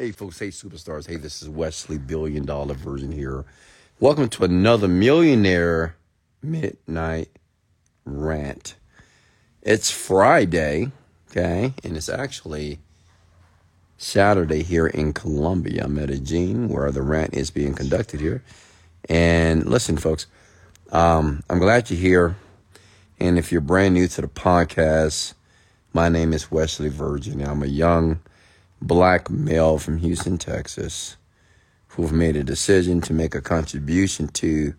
Hey, folks. Hey, superstars. Hey, this is Wesley, billion dollar Virgin here. Welcome to another millionaire midnight rant. It's Friday, okay, and it's actually Saturday here in Colombia, Medellin, where the rant is being conducted here. And listen, folks, um, I'm glad you're here. And if you're brand new to the podcast, my name is Wesley Virgin. I'm a young black male from Houston, Texas, who've made a decision to make a contribution to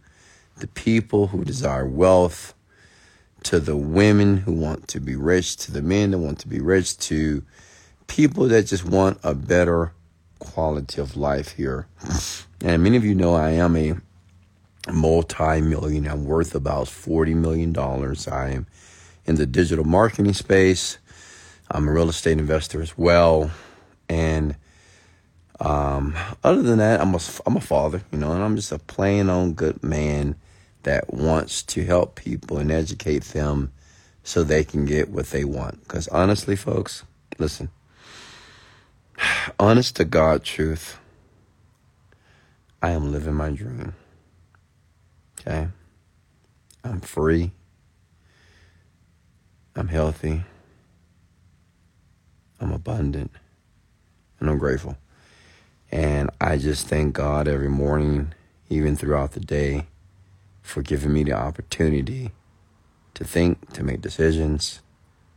the people who desire wealth, to the women who want to be rich, to the men that want to be rich, to people that just want a better quality of life here. And many of you know I am a multi-millionaire. I'm worth about $40 million. I am in the digital marketing space. I'm a real estate investor as well. And um, other than that, I'm a, I'm a father, you know, and I'm just a plain on good man that wants to help people and educate them so they can get what they want. Because honestly, folks, listen, honest to God truth, I am living my dream. Okay? I'm free. I'm healthy. I'm abundant and I'm grateful. And I just thank God every morning, even throughout the day, for giving me the opportunity to think, to make decisions,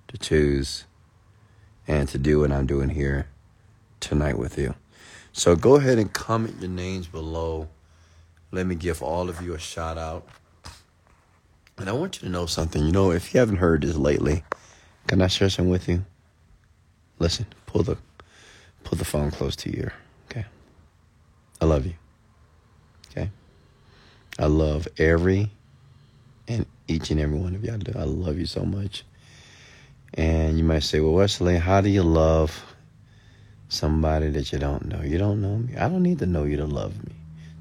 to choose, and to do what I'm doing here tonight with you. So go ahead and comment your names below. Let me give all of you a shout out. And I want you to know something. You know, if you haven't heard this lately, can I share some with you? Listen, pull the Put the phone close to your ear. Okay. I love you. Okay. I love every and each and every one of y'all do. I love you so much. And you might say, well, Wesley, how do you love somebody that you don't know? You don't know me. I don't need to know you to love me,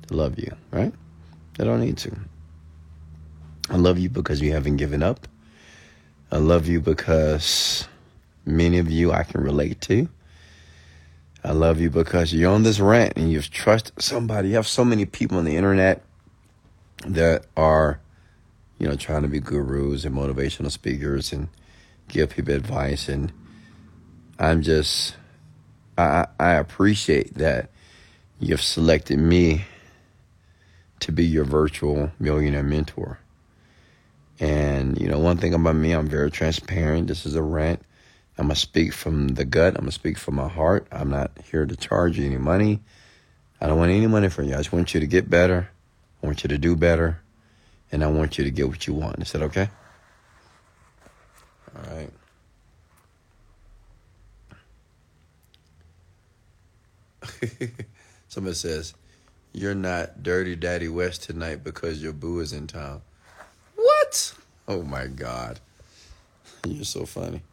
to love you, right? I don't need to. I love you because you haven't given up. I love you because many of you I can relate to. I love you because you're on this rant and you've trusted somebody. You have so many people on the internet that are, you know, trying to be gurus and motivational speakers and give people advice. And I'm just, I, I appreciate that you've selected me to be your virtual millionaire mentor. And, you know, one thing about me, I'm very transparent. This is a rant. I'm going to speak from the gut. I'm going to speak from my heart. I'm not here to charge you any money. I don't want any money from you. I just want you to get better. I want you to do better. And I want you to get what you want. Is that okay? All right. Somebody says, You're not Dirty Daddy West tonight because your boo is in town. What? Oh my God. You're so funny.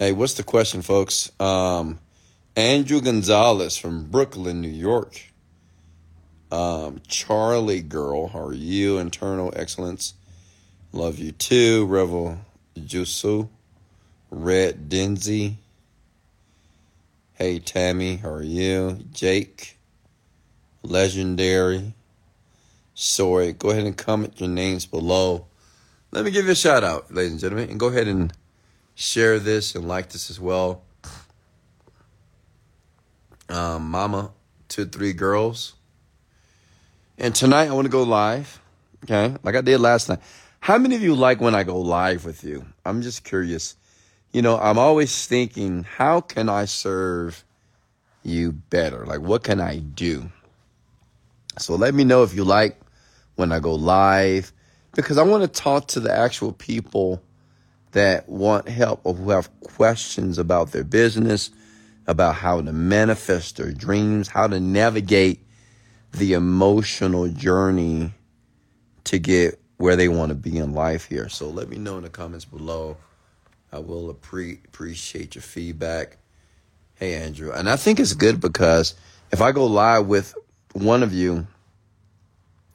Hey, what's the question, folks? Um, Andrew Gonzalez from Brooklyn, New York. Um, Charlie Girl, how are you? Internal Excellence. Love you too. Revel Jusu. Red Denzi. Hey, Tammy, how are you? Jake. Legendary. Sorry. Go ahead and comment your names below. Let me give you a shout out, ladies and gentlemen, and go ahead and share this and like this as well. Um, mama to three girls. And tonight I want to go live. Okay. Like I did last night. How many of you like when I go live with you? I'm just curious. You know, I'm always thinking, how can I serve you better? Like, what can I do? So let me know if you like when I go live because I want to talk to the actual people that want help or who have questions about their business, about how to manifest their dreams, how to navigate the emotional journey to get where they want to be in life here. So let me know in the comments below. I will appre- appreciate your feedback. Hey, Andrew. And I think it's good because if I go live with one of you,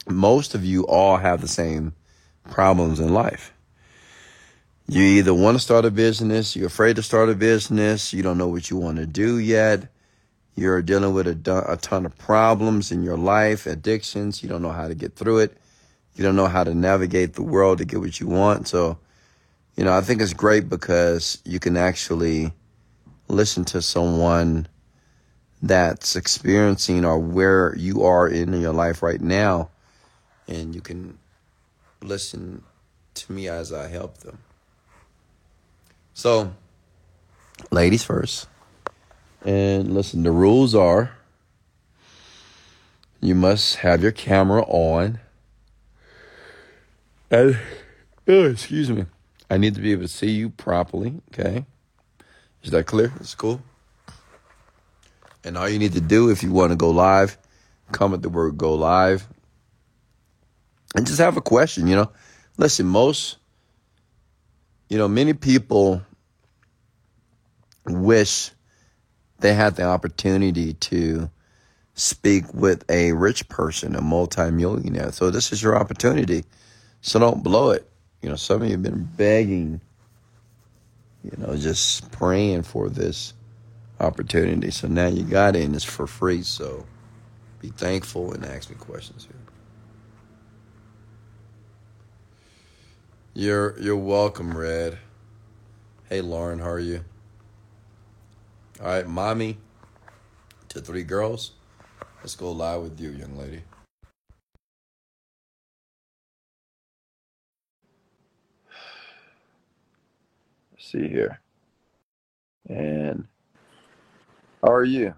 most of you all have the same problems in life. You either want to start a business, you're afraid to start a business, you don't know what you want to do yet, You're dealing with a, a ton of problems in your life, addictions. You don't know how to get through it. You don't know how to navigate the world to get what you want. So, you know, I think it's great because you can actually listen to someone that's experiencing or where you are in your life right now, and you can listen to me as I help them. So, ladies first. And listen, the rules are you must have your camera on. And, oh, excuse me. I need to be able to see you properly, okay? Is that clear? It's cool. And all you need to do if you want to go live, comment the word go live. And just have a question, you know. Listen, most, you know, many people wish they had the opportunity to speak with a rich person, a multimillionaire. So this is your opportunity. So don't blow it. You know, some of you have been begging, you know, just praying for this opportunity. So now you got it and it's for free. So be thankful and ask me questions here. You're you're welcome, Red. Hey Lauren, how are you? All right, mommy to three girls. Let's go live with you, young lady. Let's see here. And how are you?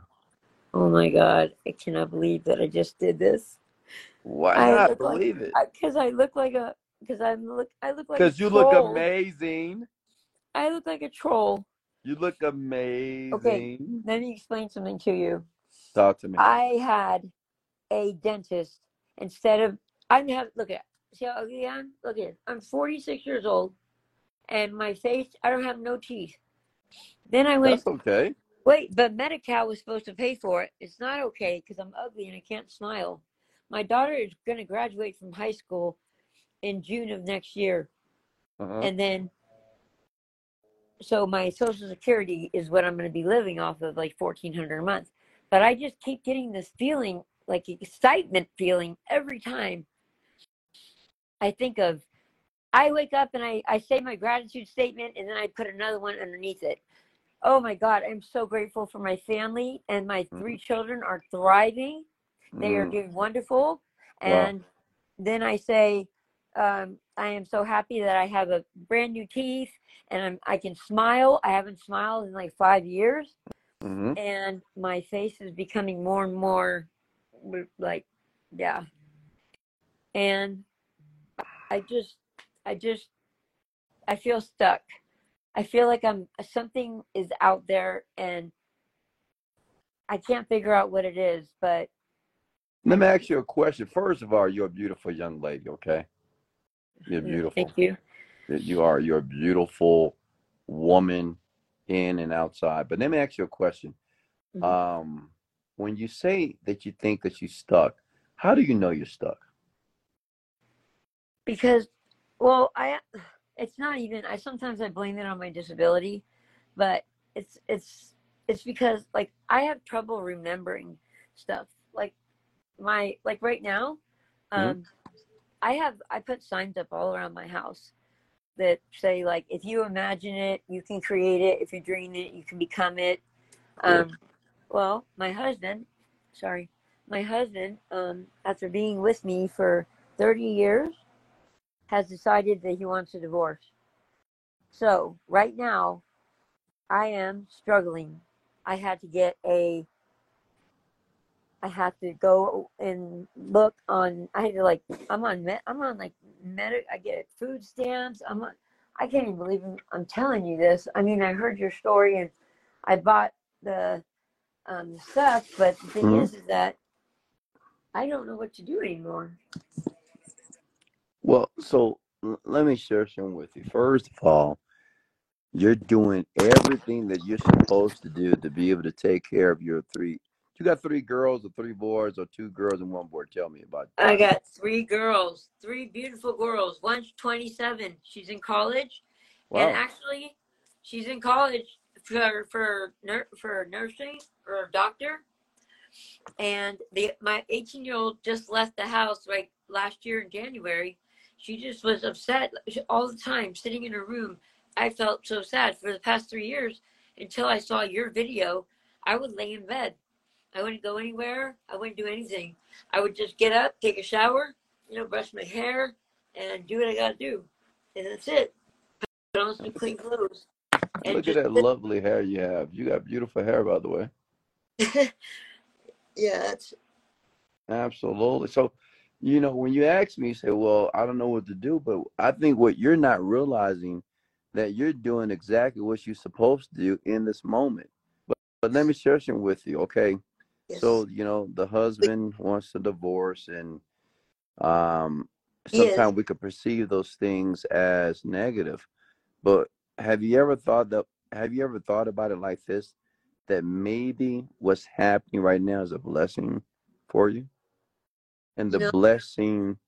Oh my God, I cannot believe that I just did this. Why I not look like believe it? because I look like a because I'm look I look like a Because you look amazing. I look like a troll. You look amazing. Okay, let me explain something to you. Talk to me. I had a dentist instead of I have look at see how ugly I am? Look at I'm 46 years old and my face I don't have no teeth. Then I went That's okay. wait, but Medi-Cal was supposed to pay for it. It's not okay because I'm ugly and I can't smile. My daughter is going to graduate from high school in June of next year. Uh-huh. And then, so my social security is what I'm going to be living off of, like 1400 a month. But I just keep getting this feeling, like excitement feeling every time I think of, I wake up and I, I say my gratitude statement and then I put another one underneath it. Oh my God, I'm so grateful for my family and my three children are thriving. They are Mm. doing wonderful. Wow. And then I say, um, I am so happy that I have a brand new teeth and I'm, I can smile. I haven't smiled in like five years, hmm and my face is becoming more and more like, yeah. And I just, I just, I feel stuck. I feel like I'm something is out there and I can't figure out what it is, but Let me ask you a question. First of all, you're a beautiful young lady, okay? You're beautiful. thank you. You are. You're a beautiful woman in and outside. But let me ask you a question. Mhm. Um, when you say that you think that you're stuck, how do you know you're stuck? Because, well, I, it's not even, I sometimes I blame it on my disability, but it's, it's, it's because like I have trouble remembering stuff. Like my, like right now, Mhm. um, I have, I put signs up all around my house that say like, if you imagine it, you can create it. If you dream it, you can become it. Um, well, my husband, sorry, my husband, um, after being with me for 30 years, has decided that he wants a divorce. So right now, I am struggling. I had to get a. I have to go and look on. I had to like. I'm on. Med, I'm on like med. I get food stamps. I'm on. I can't even believe I'm, telling you this. I mean, I heard your story and I bought the um, stuff, but the thing Mhm. is, is that I don't know what to do anymore. Well, so l- let me share something with you. First of all, you're doing everything that you're supposed to do to be able to take care of your three. You got three girls or three boys or two girls and one boy. Tell me about I got three girls, three beautiful girls. One's 27. She's in college. And actually, she's in college for for for nursing or a doctor, and the my 18 year old just left the house like last year in January. She just was upset all the time, sitting in her room. I felt so sad for the past three years until I saw your video. I would lay in bed. I wouldn't go anywhere. I wouldn't do anything. I would just get up, take a shower, you know, brush my hair, and do what I got to do, and that's it. Put on some clean clothes. And Look at that lovely hair you have. You got beautiful hair, by the way. yeah, that's Absolutely. So, you know, when you ask me, you say, well, I don't know what to do, but I think what you're not realizing that you're doing exactly what you're supposed to do in this moment. But, but let me share something with you, okay? Yes. So, you know, the husband wants to divorce and um sometimes we could perceive those things as negative. But have you ever thought that have you ever thought about it like this? That maybe what's happening right now is a blessing for you? And the know, blessing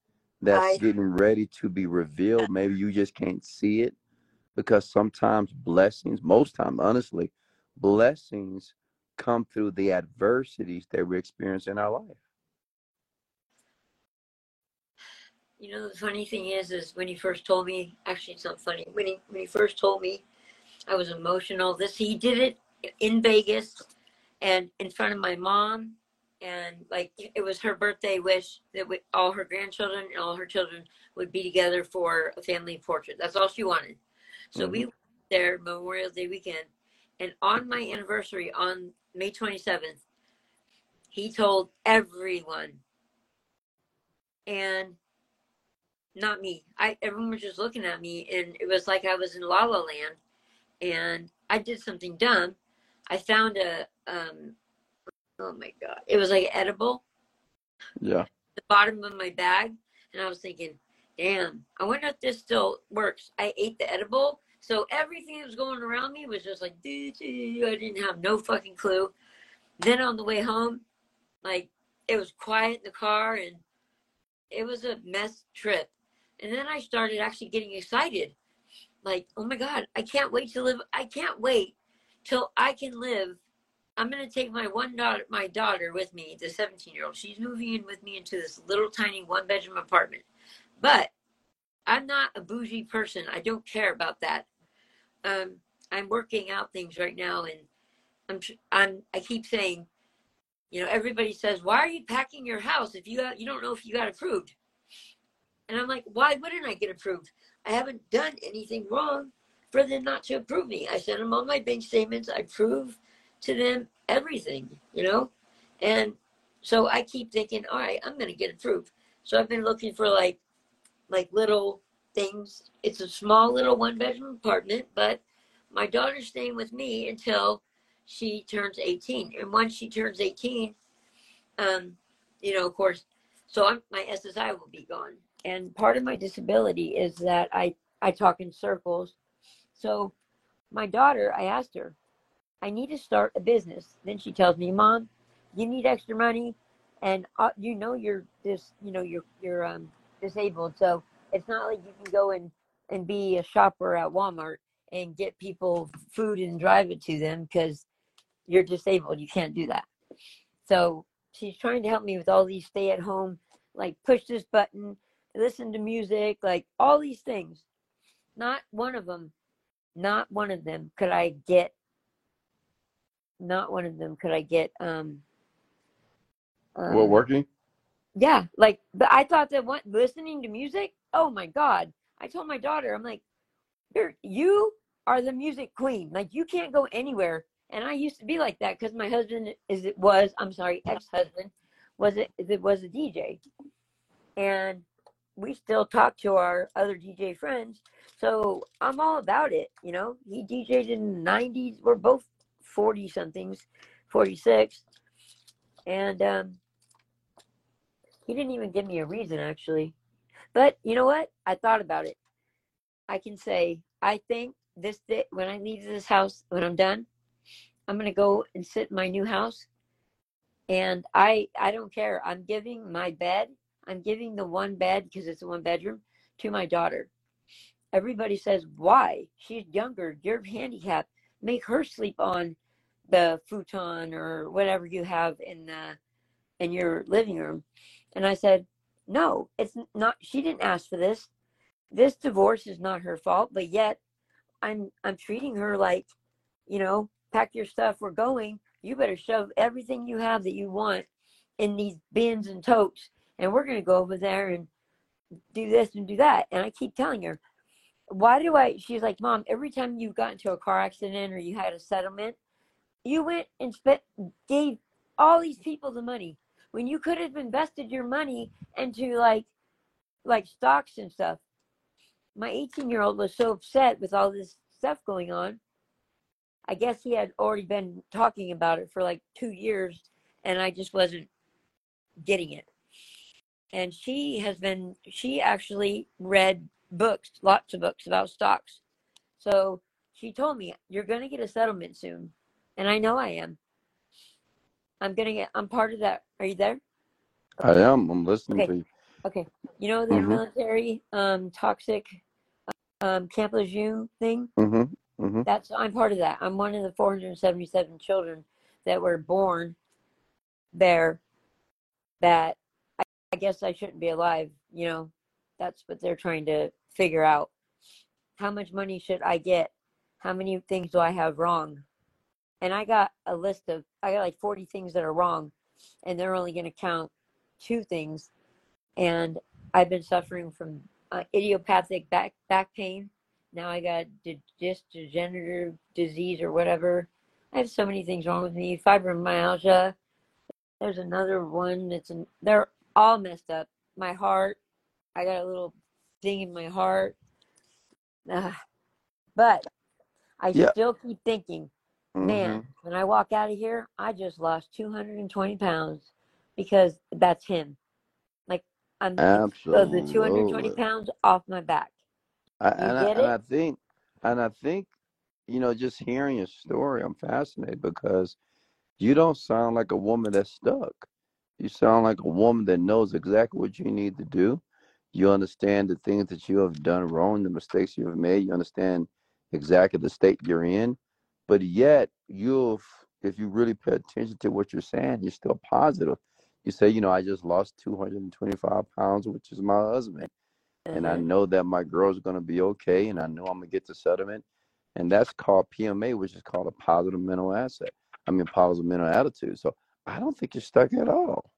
that's I getting ready to be revealed, maybe you just can't see it because sometimes blessings, most times, honestly, blessings come through the adversities that we experience in our life. You know, the funny thing is, is when he first told me. Actually, it's not funny. When he when he first told me, I was emotional. This he did it in Vegas, and in front of my mom, and like it was her birthday wish that we, all her grandchildren and all her children would be together for a family portrait. That's all she wanted. So hmm we there Memorial Day weekend, and on my anniversary on May twenty seventh, he told everyone, and not me. I everyone was just looking at me, and it was like I was in La La Land, and I did something dumb. I found a um. Oh my god! It was like edible Yeah. the bottom of my bag, and I was thinking, "Damn! I wonder if this still works." I ate the edible, so everything that was going around me was just like, doo, doo. I didn't have no fucking clue. Then on the way home, like it was quiet in the car, and it was a mess trip. And then I started actually getting excited. Like, oh my God, I can't wait to live. I can't wait till I can live. I'm gonna take my one daughter, my daughter, with me, the 17 year old. She's moving in with me into this little tiny one bedroom apartment. But I'm not a bougie person. I don't care about that. Um, I'm working out things right now, and I'm I'm I keep saying, you know, everybody says, why are you packing your house if you got, you don't know if you got approved? And I'm like, why wouldn't I get approved? I haven't done anything wrong for them not to approve me. I sent them all my bank statements. I prove to them everything, you know? And so I keep thinking, all right, I'm gonna get approved. So I've been looking for like like little things. It's a small little one bedroom apartment, but my daughter's staying with me until she turns 18. And once she turns 18, um, you know, of course, so I'm, my SSI will be gone. And part of my disability is that I, I talk in circles. So my daughter, I asked her, I need to start a business. Then she tells me, Mom, you need extra money, and uh, you know you're this, you know you're you're um, disabled. So it's not like you can go and and be a shopper at Walmart and get people food and drive it to them because you're disabled. You can't do that. So she's trying to help me with all these stay at home, like push this button, listen to music, like all these things. Not one of them, not one of them could I get. Not one of them could I get. Um, Well, um, working? Yeah, like, but I thought that what listening to music. Oh my god! I told my daughter, I'm like, you are the music queen. Like you can't go anywhere. And I used to be like that because my husband is it was I'm sorry ex husband was it it was a DJ, and we still talk to our other DJ friends. So I'm all about it. You know, he DJed in the '90s. We're both forty somethings, forty six, and um, he didn't even give me a reason actually. But you know what? I thought about it. I can say I think this day when I leave this house when I'm done, I'm gonna go and sit in my new house, and I I don't care. I'm giving my bed. I'm giving the one bed because it's a one bedroom to my daughter. Everybody says why? She's younger. You're handicapped. make her sleep on the futon or whatever you have in the in your living room. And I said, no, it's not. She didn't ask for this. This divorce is not her fault, but yet I'm I'm treating her like, you know, pack your stuff, we're going. You better shove everything you have that you want in these bins and totes, and we're gonna go over there and do this and do that. And I keep telling her, why do I? She's like, Mom, every time you got into a car accident or you had a settlement, you went and spent, gave all these people the money when you could have invested your money into like, like stocks and stuff. My 18 year old was so upset with all this stuff going on. I guess he had already been talking about it for like two years, and I just wasn't getting it. And she has been, she actually read books, lots of books about stocks. So she told me, You're going to get a settlement soon. And I know I am. I'm going to get, I'm part of that. Are you there? I am. I'm listening Okay. to you. Okay. You know the Mhm. military um, toxic um, Camp Lejeune thing? Mm-hmm. Mm-hmm. That's I'm part of that. I'm one of the 477 children that were born there that I, I guess I shouldn't be alive. You know, that's what they're trying to figure out. How much money should I get? How many things do I have wrong? And I got a list of I got like 40 things that are wrong, and they're only going to count two things. And I've been suffering from uh, idiopathic back back pain. Now I got de- degenerative disease or whatever. I have so many things wrong with me. Fibromyalgia. There's another one that's in, they're all messed up. My heart. I got a little thing in my heart. Ah, but I Yeah. still keep thinking, man, Mhm. when I walk out of here, I just lost 220 pounds because that's him. Like I'm so the 220 pounds off my back. I, and I and? I think and I think you know just hearing your story, I'm fascinated because you don't sound like a woman that's stuck. You sound like a woman that knows exactly what you need to do. You understand the things that you have done wrong, the mistakes you have made. You understand exactly the state you're in. But yet, you've, if you really pay attention to what you're saying, you're still positive. You say, you know, I just lost 225 pounds, which is my husband. And I Uh-huh. know that my girl's going to be okay. And I know I'm going to get the settlement. And that's called PMA, which is called a positive mental asset. I mean, positive mental attitude. So I don't think you're stuck at all.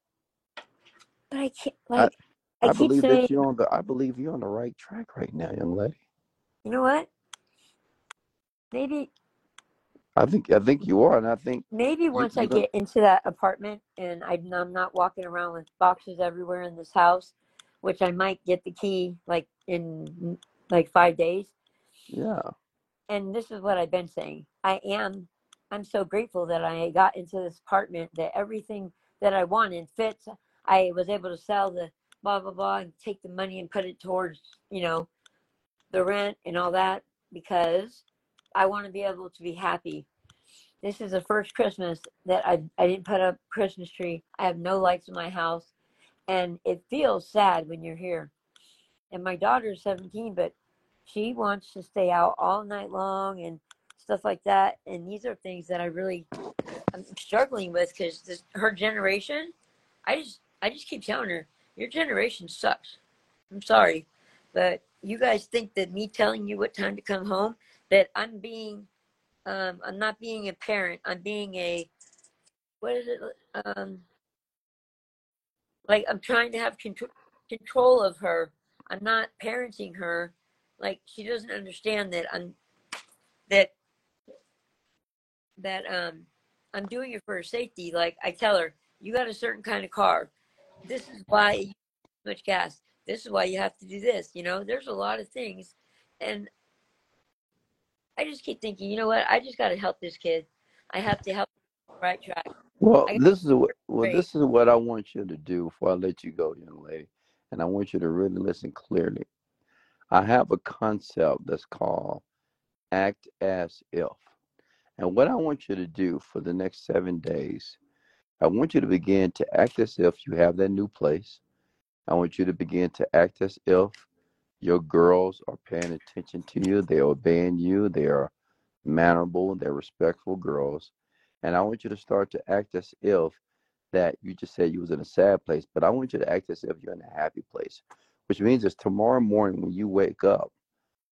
But I can't I, like I I keep believe that you're on the I believe you're on the right track right now, young lady. you know what? Maybe I think I think you are, and I think maybe once I get into that apartment and I'm not walking around with boxes everywhere in this house, which I might get the key like in like five days. Yeah, And this is what I've been saying. I am I'm so grateful that I got into this apartment that everything that I wanted fits. I was able to sell the blah blah blah and take the money and put it towards, you know, the rent and all that because I want to be able to be happy. This is the first Christmas that I I didn't put up Christmas tree. I have no lights in my house and it feels sad when you're here. And my daughter's 17, but she wants to stay out all night long and stuff like that. And these are things that I really I'm struggling with because her generation. I just I just keep telling her your generation sucks. I'm sorry, but you guys think that me telling you what time to come home that I'm being um, I'm not being a parent. I'm being a what is it? Um, like I'm trying to have control control of her. I'm not parenting her. Like she doesn't understand that I'm that that um I'm doing it for her safety. Like I tell her, you got a certain kind of car. This is why you much gas. This is why you have to do this. You know, there's a lot of things, and I just keep thinking, you know what? I just got to help this kid. I have to help right track. Well, this is what well this is what I want you to do before I let you go, young lady, and I want you to really listen clearly. I have a concept that's called act as if, and what I want you to do for the next seven days, I want you to begin to act as if you have that new place. I want you to begin to act as if your girls are paying attention to you, they are obeying you, they are mannerable, they're respectful girls. And I want you to start to act as if that you just said you was in a sad place, but I want you to act as if you're in a happy place, which means it's tomorrow morning when you wake up.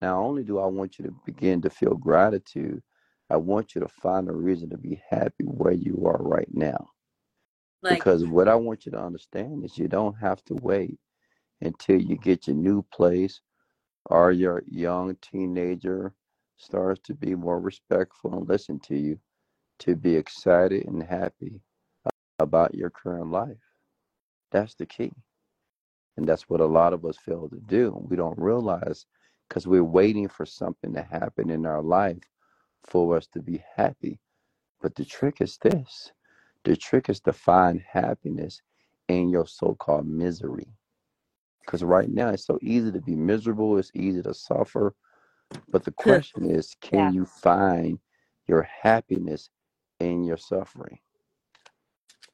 Not only do I want you to begin to feel gratitude, I want you to find a reason to be happy where you are right now. Like, Because what I want you to understand is you don't have to wait until you get your new place or your young teenager starts to be more respectful and listen to you to be excited and happy about your current life. That's the key. And that's what a lot of us fail to do. We don't realize because we're waiting for something to happen in our life for us to be happy. But the trick is this the trick is to find happiness in your so called misery. Because right now it's so easy to be miserable, it's easy to suffer. But the question is can yeah. you find your happiness in your suffering?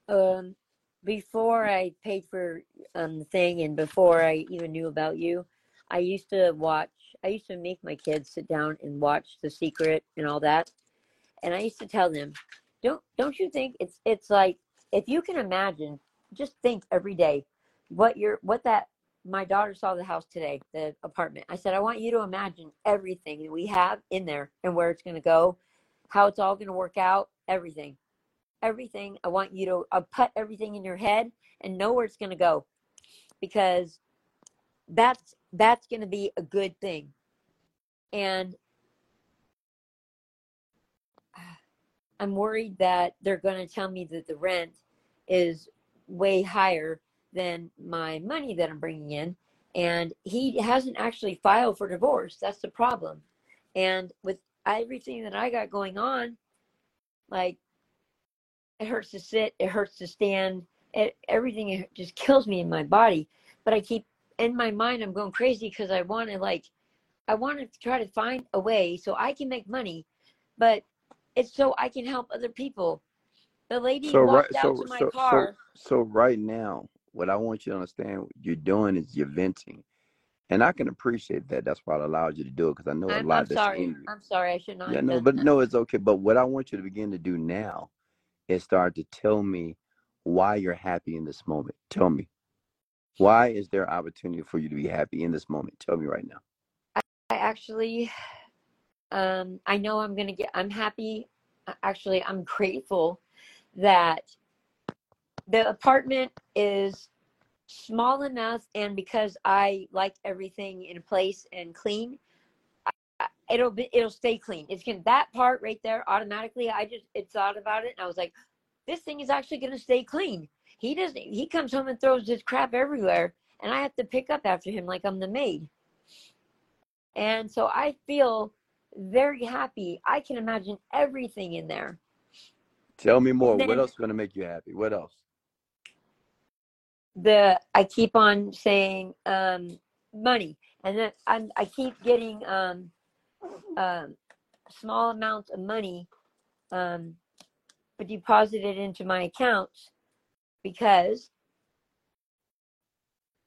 Um, before I paid for um the thing and before I even knew about you, I used to watch. I used to make my kids sit down and watch The Secret and all that, and I used to tell them, "Don't don't you think it's it's like if you can imagine, just think every day what your what that." My daughter saw the house today, the apartment. I said, I want you to imagine everything that we have in there and where it's going to go, how it's all going to work out, everything everything. I want you to uh, put everything in your head and know where it's going to go because that's that's going to be a good thing. And I'm worried that they're going to tell me that the rent is way higher than my money that I'm bringing in and he hasn't actually filed for divorce. That's the problem. And with everything that I got going on, like it hurts to sit, it hurts to stand, it, everything it just kills me in my body. But I keep in my mind, I'm going crazy because I want to like, I want to try to find a way so I can make money, but it's so I can help other people. The lady So right walked out so to my so so car. so right now, what I want you to understand what you're doing is you're venting. And I can appreciate that. That's why I allowed you to do it because I know a I'm I'm lot that's sorry. you. I'm sorry. I should not Yeah, have no, but that. no, it's okay. But what I want you to begin to do now is start to tell me why you're happy in this moment. Tell me. Why is there opportunity for you to be happy in this moment? Tell me right now. I actually, um, I know I'm gonna get. I'm happy. Actually, I'm grateful that the apartment is small enough, and because I like everything in place and clean, I- it'll be it'll stay clean. It's gonna that part right there automatically. I just it thought about it, and I was like, this thing is actually gonna stay clean. He doesn't. He comes home and throws his crap everywhere, and I have to pick up after him like I'm the maid. And so I feel very happy. I can imagine everything in there. Tell me more. And What else is going to make you happy? What else? The I keep on saying um, money, and then I'm, I keep getting um, um, small amounts of money um, deposited into my accounts because,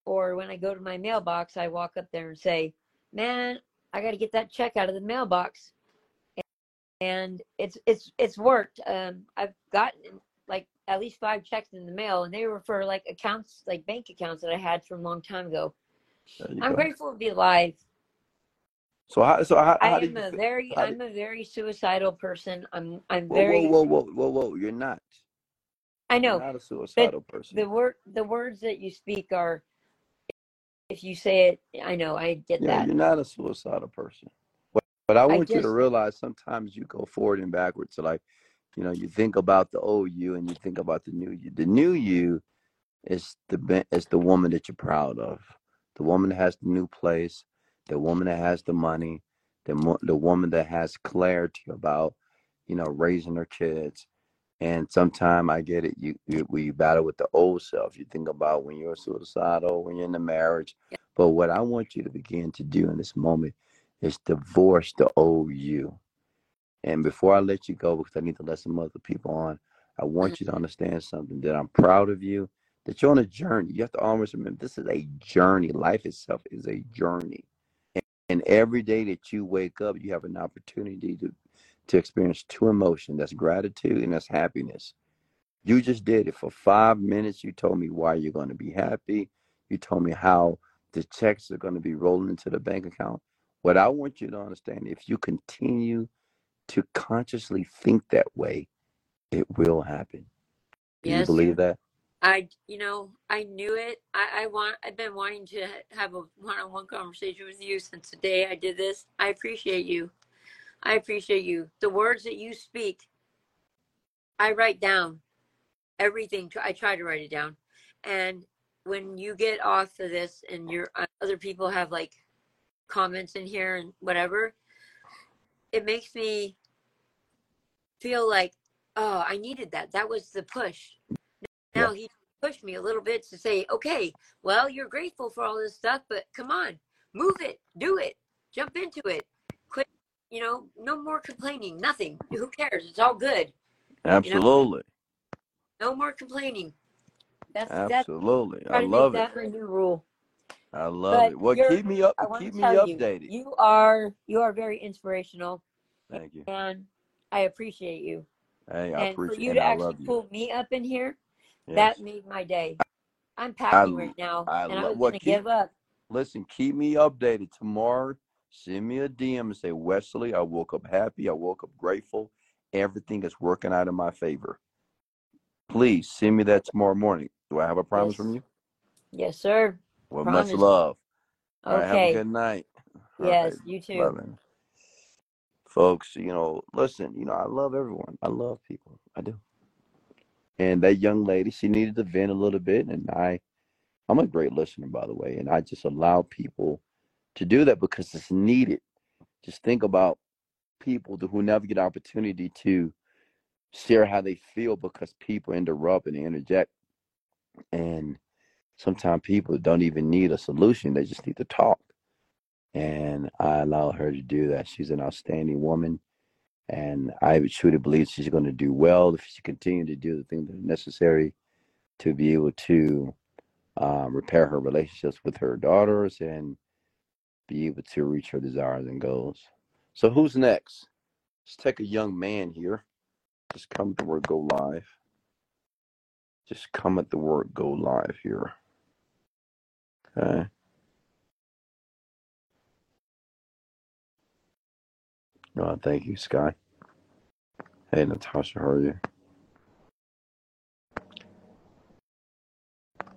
or when I go to my mailbox, I walk up there and say, "Man, I got to get that check out of the mailbox." and it's it's it's worked. Um, I've gotten at least five checks in the mail, and they were for like accounts, like bank accounts that I had from a long time ago. I'm go. grateful to be alive. So how so how, I how did am a very How I'm a very suicidal person. I'm I'm whoa whoa very whoa whoa whoa whoa! You're not. I You're know, not a suicidal person. the word the words that you speak are if you say it, I know I get Yeah, that. you're not a suicidal person. But, but I I want you to realize sometimes you go forward and backwards. So like, you know, you think about the old you and you think about the new you. The new you is the is the woman that you're proud of. The woman that has the new place, the woman that has the money, the the woman that has clarity about, you know, raising her kids. And sometimes I get it. You, you we battle with the old self. You think about when you're suicidal, when you're in a marriage. But what I want you to begin to do in this moment is divorce the old you. And before I let you go, because I need to let some other people on, I want mm-hmm. you to understand something that I'm proud of you, that you're on a journey. You have to always remember this is a journey. Life itself is a journey. And, and every day that you wake up, you have an opportunity to to experience two emotions That's gratitude and that's happiness. You just did it for five minutes. You told me why you're going to be happy. You told me how the checks are going to be rolling into the bank account. What I want you to understand, if you continue to consciously think that way, it will happen. Do you Yes, believe that? I, you know, I knew it. I, I want, I've been wanting to have a one-on-one conversation with you since the day I did this. I appreciate you. I appreciate you. The words that you speak, I write down everything. I try to write it down. And when you get off of this and your uh, other people have like comments in here and whatever, it makes me feel like, oh, I needed that. That was the push. Yeah. Now he pushed me a little bit to say, okay, well, you're grateful for all this stuff, but come on, move it, do it, jump into it. Quit, you know, no more complaining, nothing. Who cares? It's all good. Absolutely. No more complaining. That's that's Absolutely. I love it. that my new rule. I love But it. Well, keep me up. Keep me tell you, updated. you are you are very inspirational, Thank you. and I appreciate you. Hey, I and for you to actually you. pull me up in here, Yes. that made my day. I'm packing I- right now, I and I love- was well, gonna give up. Listen, keep me updated tomorrow. Send me a DM and say, Wesley, I woke up happy. I woke up grateful. Everything is working out in my favor. Please send me that tomorrow morning. Do I have a promise from you? Yes, sir. Well, Promise. much love. All right, have a Okay. good night. All Yes, right, you too. loving. Folks, you know, listen, you know, I love everyone. I love people. I do. And that young lady, she needed to vent a little bit, and I, I'm a great listener, by the way, and I just allow people to do that because it's needed. Just think about people who never get opportunity to share how they feel because people interrupt and interject, and sometimes people don't even need a solution; they just need to talk. And I allow her to do that. She's an outstanding woman, and I truly believe she's going to do well if she continues to do the things that are necessary to be able to um, repair her relationships with her daughters and be able to reach her desires and goals. So, who's next? Let's take a young man here. Just come the word go live. Just come at the word go live here. Okay. Oh, thank you, Sky. Hey, Natasha, how are you?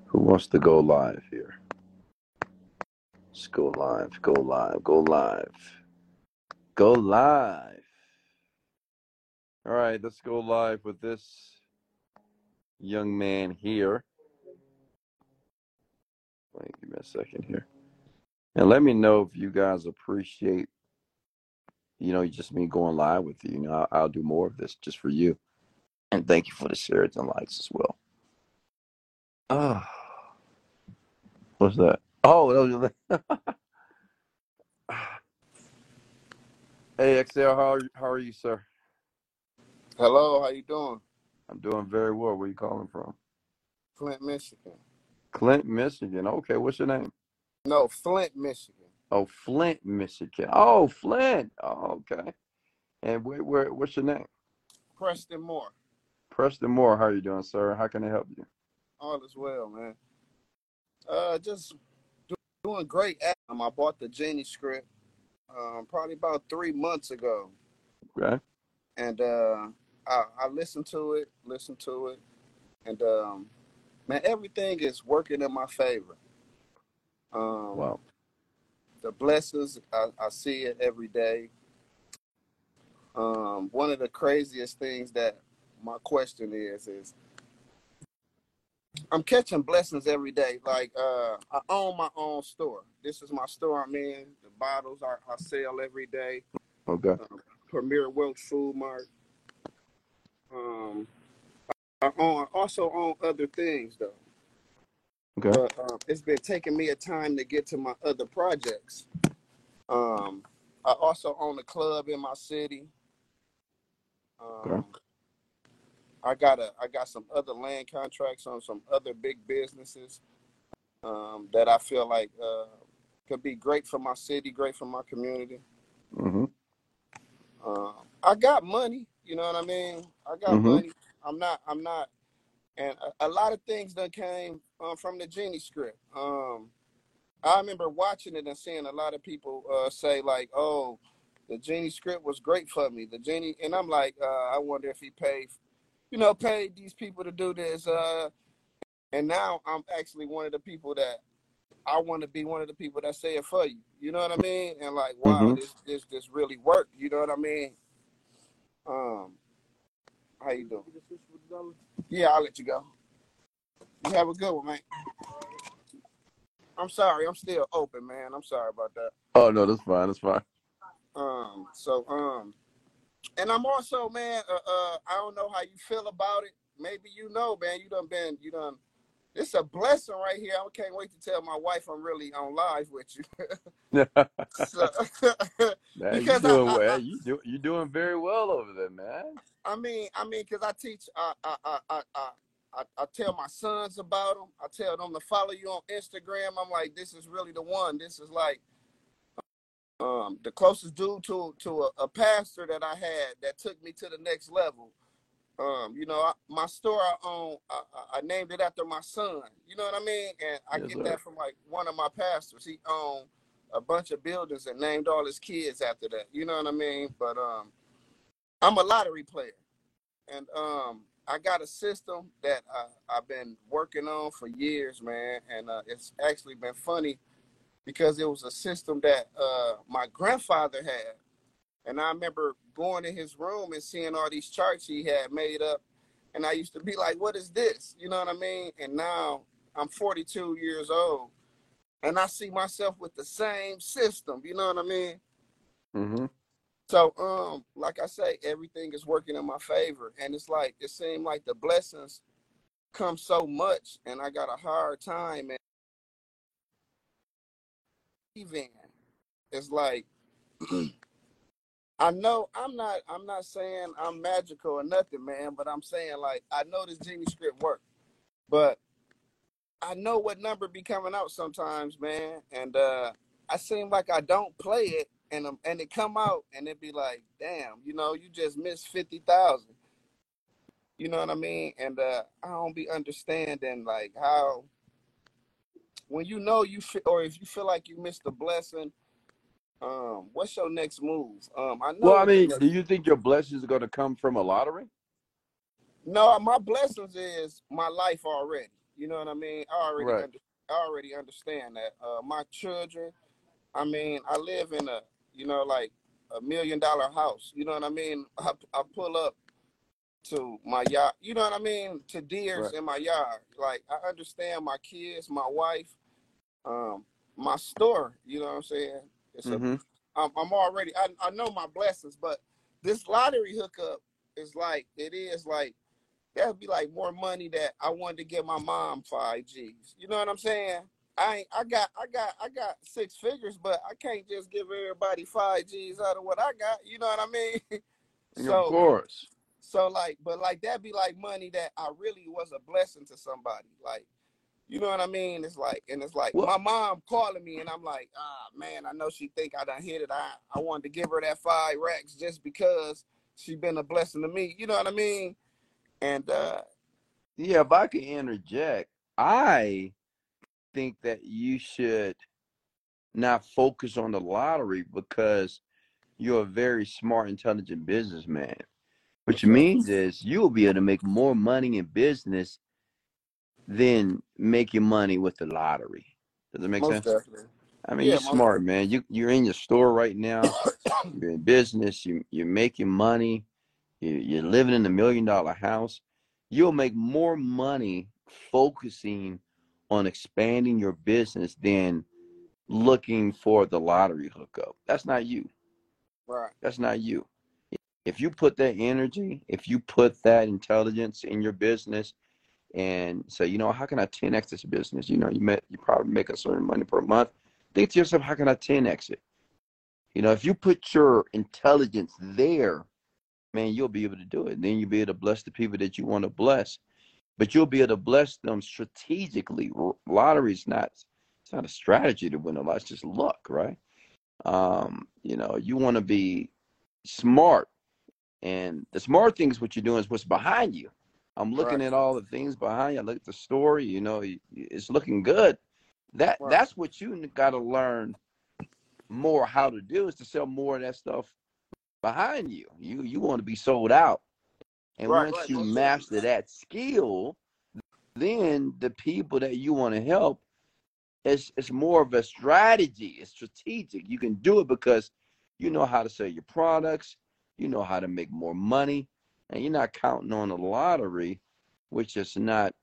Who wants to go live here? Let's go live, go live, go live. Go live. All right, let's go live with this young man here. Wait, give me a second here. And let me know if you guys appreciate, you know, just me going live with you. You know, I'll, I'll do more of this just for you. And thank you for the shares and likes as well. Ah, what's that? Oh, that was hey, XL, how are you, how are you, sir? Hello, how you doing? I'm doing very well. Where you calling from? Flint, Michigan. Clint, Michigan. Okay, what's your name? No, Flint, Michigan. Oh, Flint, Michigan. Oh, Flint. Oh, okay. And where, where, what's your name? Preston Moore. Preston Moore. How are you doing, sir? How can I help you? All is well, man. Uh, just do, doing great. Um, I bought the Genie script um, probably about three months ago, Okay. and uh, I, I listened to it, listened to it, and um, man, everything is working in my favor. Um, Wow. The blessings I, I see it every day. Um, one of the craziest things that my question is is I'm catching blessings every day. Like uh, I own my own store. This is my store I'm in. The bottles I, I sell every day. Okay. Um, Premier Welch Food Mart. Um, I own, also own other things though. Okay. But um, it's been taking me a time to get to my other projects. Um, I also own a club in my city. Um, Okay. I got a I got some other land contracts on some other big businesses um, that I feel like uh, could be great for my city, great for my community. Mm-hmm. Um, I got money. You know what I mean? I got Mm-hmm. money. I'm not. I'm not. And a, a lot of things that came um, from the Genie script. Um, I remember watching it and seeing a lot of people uh, say like, "Oh, the Genie script was great for me." The Genie, and I'm like, uh, I wonder if he paid, you know, paid these people to do this. Uh, and now I'm actually one of the people that I want to be one of the people that say it for you. You know what I mean? And like, wow, Mm-hmm. this this this really worked. You know what I mean? Um, how you doing? Yeah, I'll let you go. You have a good one, man. I'm sorry, I'm still open, man. I'm sorry about that. Oh no, that's fine. That's fine. Um, so um, and I'm also, man. Uh, uh, I don't know how you feel about it. Maybe you know, man. You done been, you done. It's a blessing right here. I can't wait to tell my wife I'm really on live with you. so, man, you because I, doing I, well. You do you doing very well over there, man. I mean, I mean, because I teach, I, I, I, I, I, I, I tell my sons about them. I tell them to follow you on Instagram. I'm like, this is really the one. This is like um, the closest dude to to a, a pastor that I had that took me to the next level. Um, you know, I, my store I own, I, I- named it after my son. You know what I mean? And I Yes, get sir. that from like one of my pastors. He owned a bunch of buildings and named all his kids after that. You know what I mean? But um, I'm a lottery player, and um, I got a system that I, I've been working on for years, man. And uh, it's actually been funny because it was a system that uh, my grandfather had. And I remember going in his room and seeing all these charts he had made up. And I used to be like, what is this? You know what I mean? And now I'm 42 years old and I see myself with the same system. You know what I mean? Mm-hmm. So, um, like I say, everything is working in my favor. And it's like, it seemed like the blessings come so much and I got a hard time and even it's like I know I'm not I'm not saying I'm magical or nothing, man, but I'm saying like I know this genie script work, but I know what number be coming out sometimes, man, and uh I seem like I don't play it and um, and it come out and it be like, damn, you know, you just missed fifty thousand. You know what I mean? And uh I don't be understanding like how when you know you feel or if you feel like you missed a blessing, um, what's your next move? Um, I know Well, I mean, do you think your blessings are going to come from a lottery? No, my blessings is my life already. You know what I mean? I already Right. under, I already understand that. Uh, my children. I mean, I live in a you know like a million dollar house. You know what I mean? I, I pull up to my yard. You know what I mean? To deers Right. in my yard. Like I understand my kids, my wife, um, my store. You know what I'm saying? A Mm-hmm. I'm, I'm already I, I know my blessings, but this lottery hookup is like it is like that'd be like more money that I wanted to give my mom five G's. You know what I'm saying? I ain't, I got I got I got six figures, but I can't just give everybody five G's out of what I got. You know what I mean? Of course. so like but like that'd be like money that I really was a blessing to somebody. Like you know what I mean? It's like and it's like Well, my mom calling me and I'm like, ah man, I know she think I done hit it. I, I wanted to give her that five racks just because she been a blessing to me. You know what I mean? And uh yeah, if I can interject, I think that you should not focus on the lottery because you're a very smart, intelligent businessman. Which means is you'll be able to make more money in business than your money with the lottery. Does that make Most sense? definitely. I mean, Yeah, you're smart, man. You you're in your store right now. You're in business. You you're making money. You you're living in a million dollar house. You'll make more money focusing on expanding your business than looking for the lottery hookup. That's not you. right. That's not you. If you put that energy, if you put that intelligence in your business and say, you know, how can I 10x this business? You know, you met you probably make a certain money per month. Think to yourself, how can I 10x it? You know, if you put your intelligence there, man, you'll be able to do it. And Then you'll be able to bless the people that you want to bless. But you'll be able to bless them strategically. Lottery's not it's not a strategy to win a lot, it's just luck, right? Um, you know, you want to be smart And the smart thing is what you're doing is what's behind you. I'm looking Right. at all the things behind you. I look at the story. You know, it's looking good. That Right. that's what you got to learn more how to do is to sell more of that stuff behind you. You you want to be sold out, and Right, once you master that skill, then the people that you want to help, it's it's more of a strategy. It's strategic. You can do it because you know how to sell your products. You know how to make more money, and you're not counting on the lottery, which is not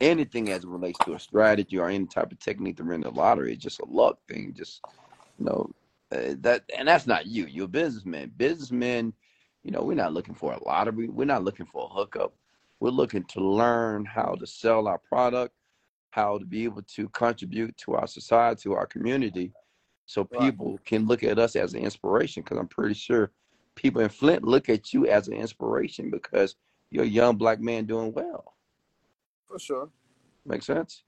anything as it relates to a strategy or any type of technique to win the lottery. It's just a luck thing. Just you know uh, that, and that's not you. You're a businessman. Businessmen, you know, we're not looking for a lottery. We're not looking for a hookup. We're looking to learn how to sell our product, how to be able to contribute to our society, to our community, so people can look at us as an inspiration. Because I'm pretty sure people in Flint look at you as an inspiration because you're a young black man doing well. For sure. Make sense?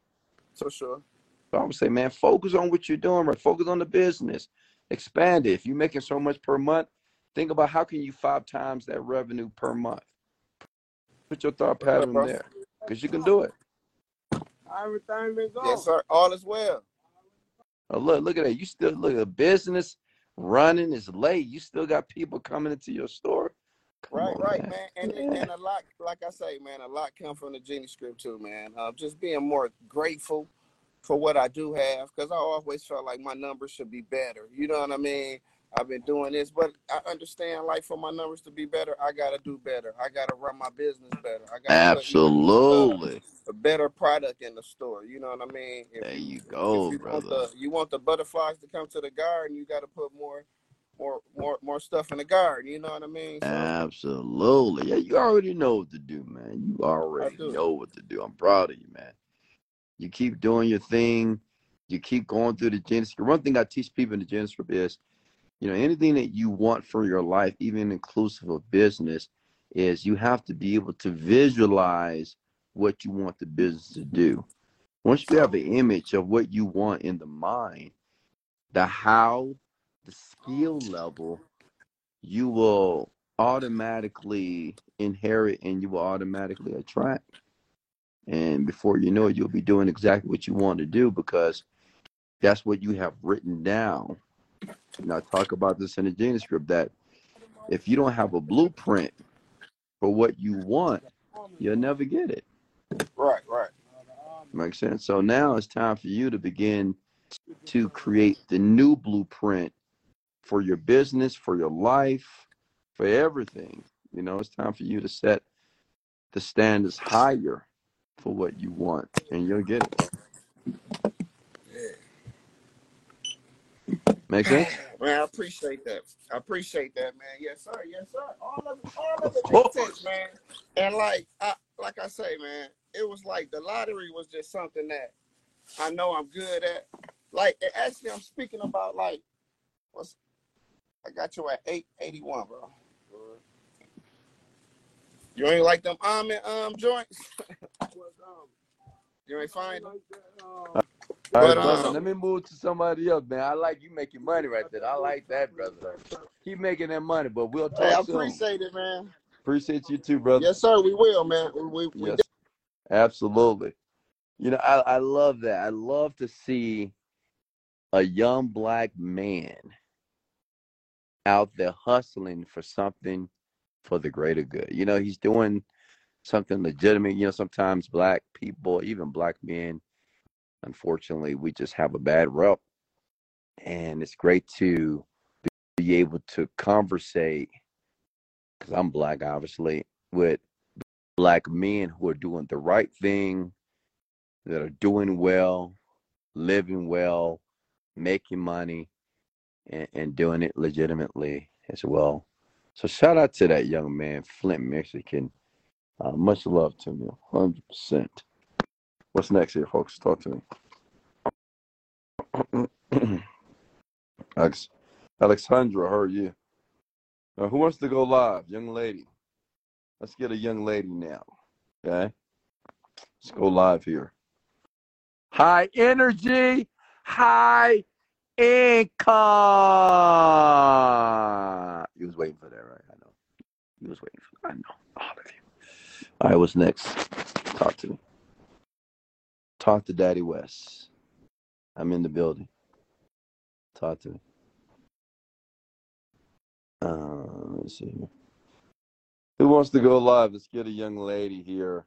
For sure. So I would say, man, focus on what you're doing, right? Focus on the business. Expand it. If you're making so much per month, think about how can you five times that revenue per month. Put your thought pattern bro? there. Because you can do it. Everything been going. Yes, sir. All is well. Oh, look, look at that. You still look at the business running is late. You still got people coming into your store. Come Right, on, right, man. man. And and a lot, like I say, man, a lot come from the Genie script too, man. Uh, just being more grateful for what I do have, because I always felt like my numbers should be better. You know what I mean? I've been doing this, but I understand, like, for my numbers to be better, I gotta do better. I gotta run my business better. I gotta Absolutely. a better product in the store. You know what I mean? If There you go, you want brother. the you want the butterflies to come to the garden, you got to put more more more more stuff in the garden. You know what I mean? So Absolutely. Yeah, you already know what to do, man. You already know what to do. I'm proud of you, man. You keep doing your thing. You keep going through the Genesis. One thing I teach people in the Genesis is, you know, anything that you want for your life, even inclusive of business, is you have to be able to visualize what you want the business to do. Once you have an image of what you want in the mind, the how, the skill level, you will automatically inherit and you will automatically attract. And before you know it, you'll be doing exactly what you want to do because that's what you have written down. And I talk about this in the Genie script that if you don't have a blueprint for what you want, you'll never get it. Right, right. Makes sense. So now it's time for you to begin to create the new blueprint for your business, for your life, for everything. You know, it's time for you to set the standards higher for what you want, and you'll get it. Make sense? Man, I appreciate that. I appreciate that, man. Yes, sir. Yes, sir. All of it, all of Of it makes sense, man. And like, I, like I say, man, it was like the lottery was just something that I know I'm good at. Like, actually, I'm speaking about like, what's I got you at eight eighty one, bro. You ain't like them almond um joints. You ain't find them. All right, But brother. um, Let me move to somebody else, man. I like you making money right there. I like that, brother. Keep making that money, but we'll hey, I talk soon. appreciate it, man. Appreciate you too, brother. Yes, sir. We will, man. We, we Yes, absolutely. You know, I, I love that. I love to see a young black man out there hustling for something for the greater good. You know, he's doing something legitimate. You know, sometimes black people, even black men, unfortunately, we just have a bad rep. And it's great to be able to conversate, because I'm black, obviously, with black men who are doing the right thing, that are doing well, living well, making money, and, and doing it legitimately as well. So shout out to that young man, Flint, Michigan. Uh, much love to him, hundred percent. What's next here, folks? Talk to me. Alex, Alexandra, how are you? Uh, who wants to go live? Young lady. Let's get a young lady now. Okay. Let's go live here. High energy, high income. You was waiting for that, right? I know. You was waiting for I know all of you. All right, what's next? Talk to me. Talk to Daddy West. I'm in the building. Talk to me. Uh, let's see here. Who wants to go live? Let's get a young lady here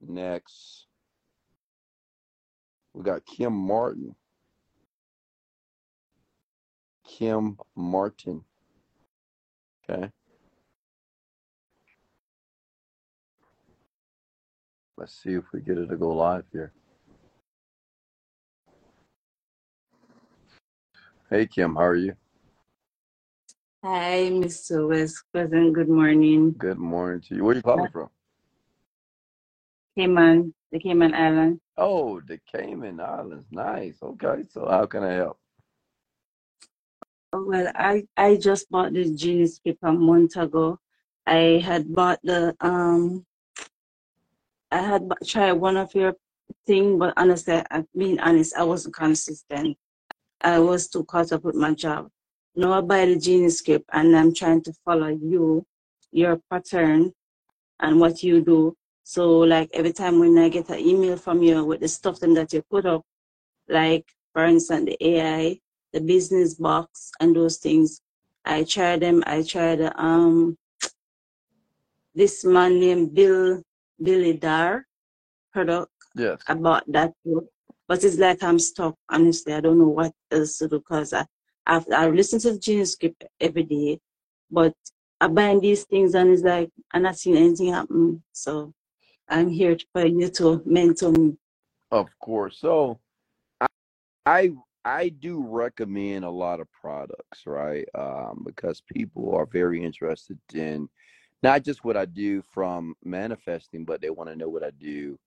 next. We got Kim Martin. Kim Martin. Okay. Let's see if we get it to go live here. Hey Kim, how are you? Hi, Mr. West Pleasant. Good morning. Good morning to you. Where are you calling from? Cayman, the Cayman Island. Oh, the Cayman Islands. Nice. Okay. So how can I help? Well, I, I just bought this Genius paper a month ago. I had bought the um I had tried one of your thing, but honestly, I being honest, I wasn't consistent. I was too caught up with my job. Now I buy the Genie Script and I'm trying to follow you, your pattern and what you do. So like every time when I get an email from you with the stuff that you put up, like for instance the AI, the business box and those things, I try them. I try the um this man named Bill Billy Dar product. Yes. I bought that too. But it's like I'm stuck. Honestly, I don't know what else to do because I I've, I listen to the Genie script every day, but I buy these things and it's like I'm not seeing anything happen. So I'm here for you to mentor me. Of course. So I I I do recommend a lot of products, right? Um, because people are very interested in not just what I do from manifesting, but they want to know what I do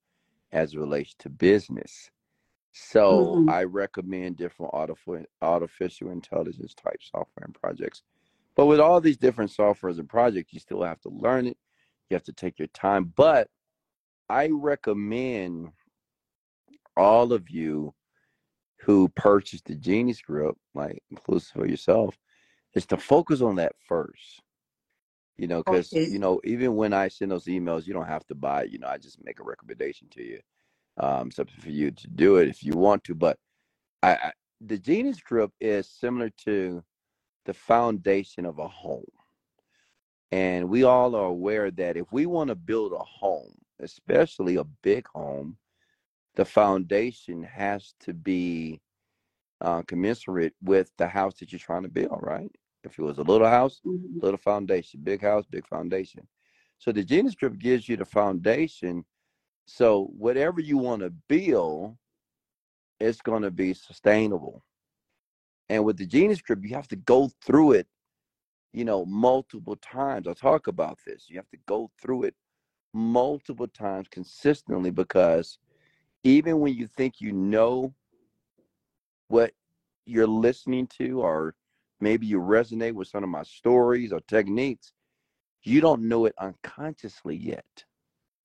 as it relates to business. So hmm I recommend different artificial artificial intelligence type software and projects. But with all these different softwares and projects, you still have to learn it. You have to take your time. But I recommend all of you who purchase the Genie Script, like inclusive of yourself, is to focus on that first. You know, because Okay. you know, even when I send those emails, you don't have to buy. You know, I just make a recommendation to you. Um, something for you to do it if you want to. But I, I the Genie Script is similar to the foundation of a home, and we all are aware that if we want to build a home, especially a big home, the foundation has to be uh, commensurate with the house that you're trying to build, right? If it was a little house, hmm little foundation, big house, big foundation. So the Genie Script gives you the foundation. So whatever you want to build, it's going to be sustainable. And with the Genie Script, you have to go through it, you know, multiple times. I talk about this. You have to go through it multiple times consistently because even when you think you know what you're listening to, or maybe you resonate with some of my stories or techniques, you don't know it unconsciously yet.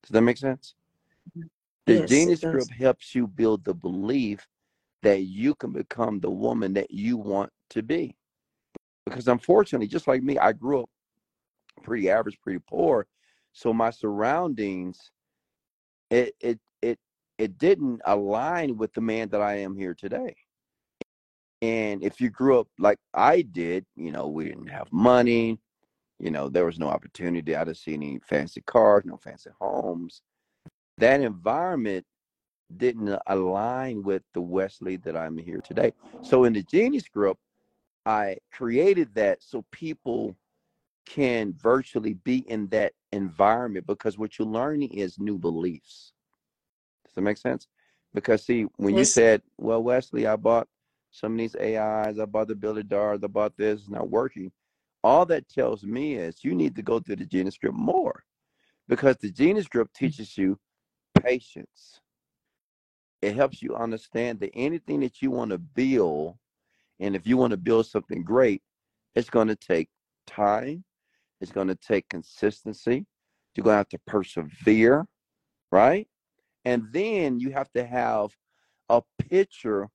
Does that make sense? Mm-hmm. The Yes, Genius. Group helps you build the belief that you can become the woman that you want to be. Because unfortunately, just like me, I grew up pretty average, pretty poor. So my surroundings, it it it it didn't align with the man that I am here today. And if you grew up like I did, you know, we didn't have money, you know, there was no opportunity. I didn't see any fancy cars, no fancy homes. That environment didn't uh, align with the Wesley that I'm here today. So in the Genie Script, I created that so people can virtually be in that environment because what you're learning is new beliefs. Does that make sense? Because see, when you said, "Well, Wesley, I bought some of these AIs, I bought the Billy Dars, I bought this, it's not working," all that tells me is you need to go through the Genie Script more because the Genie Script teaches you patience. It helps you understand that anything that you want to build, and if you want to build something great, it's going to take time. It's going to take consistency. You're going to have to persevere, right? And then you have to have a picture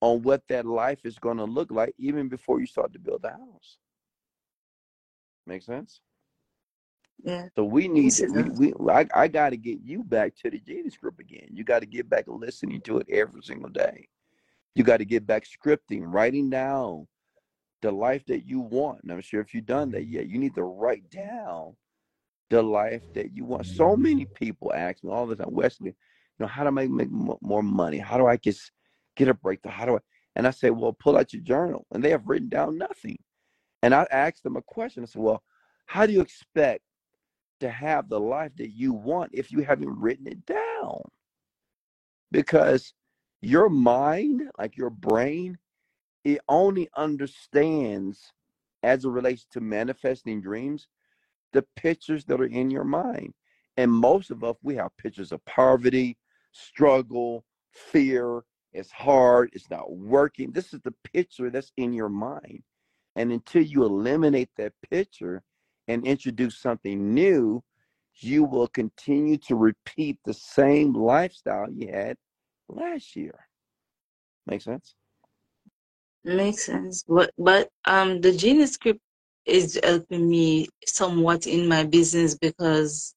on what that life is going to look like even before you start to build the house. Make sense? Yeah. So we need to, we, we I, I got to get you back to the Genie Script again. You got to get back listening to it every single day. You got to get back scripting, writing down the life that you want. And I'm sure if you've done that yet, you need to write down the life that you want. So many people ask me all the time, Wesley, you know, how do I make, make more money? How do I get get a breakthrough? How do I? And I say, well, pull out your journal, and they have written down nothing. And I asked them a question. I said, well, how do you expect to have the life that you want if you haven't written it down? Because your mind, like your brain, it only understands as it relates to manifesting dreams the pictures that are in your mind. And most of us, we have pictures of poverty, struggle, fear. It's hard. It's not working. This is the picture that's in your mind. And until you eliminate that picture and introduce something new, you will continue to repeat the same lifestyle you had last year. Make sense? Makes sense. But but um the Genius script is helping me somewhat in my business because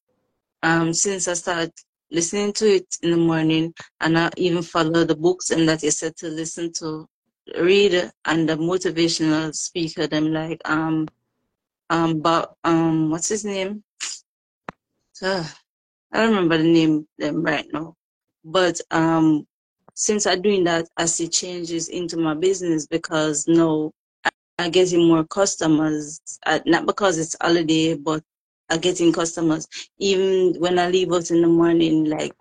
um since I started listening to it in the morning and I even follow the books and that you said to listen to read and the motivational speaker them like um um but um what's his name? Uh, I don't remember the name them right now. But um since I'm doing that I see changes into my business because now I'm getting more customers, uh, not because it's holiday, but I'm getting customers. Even when I leave out in the morning, like,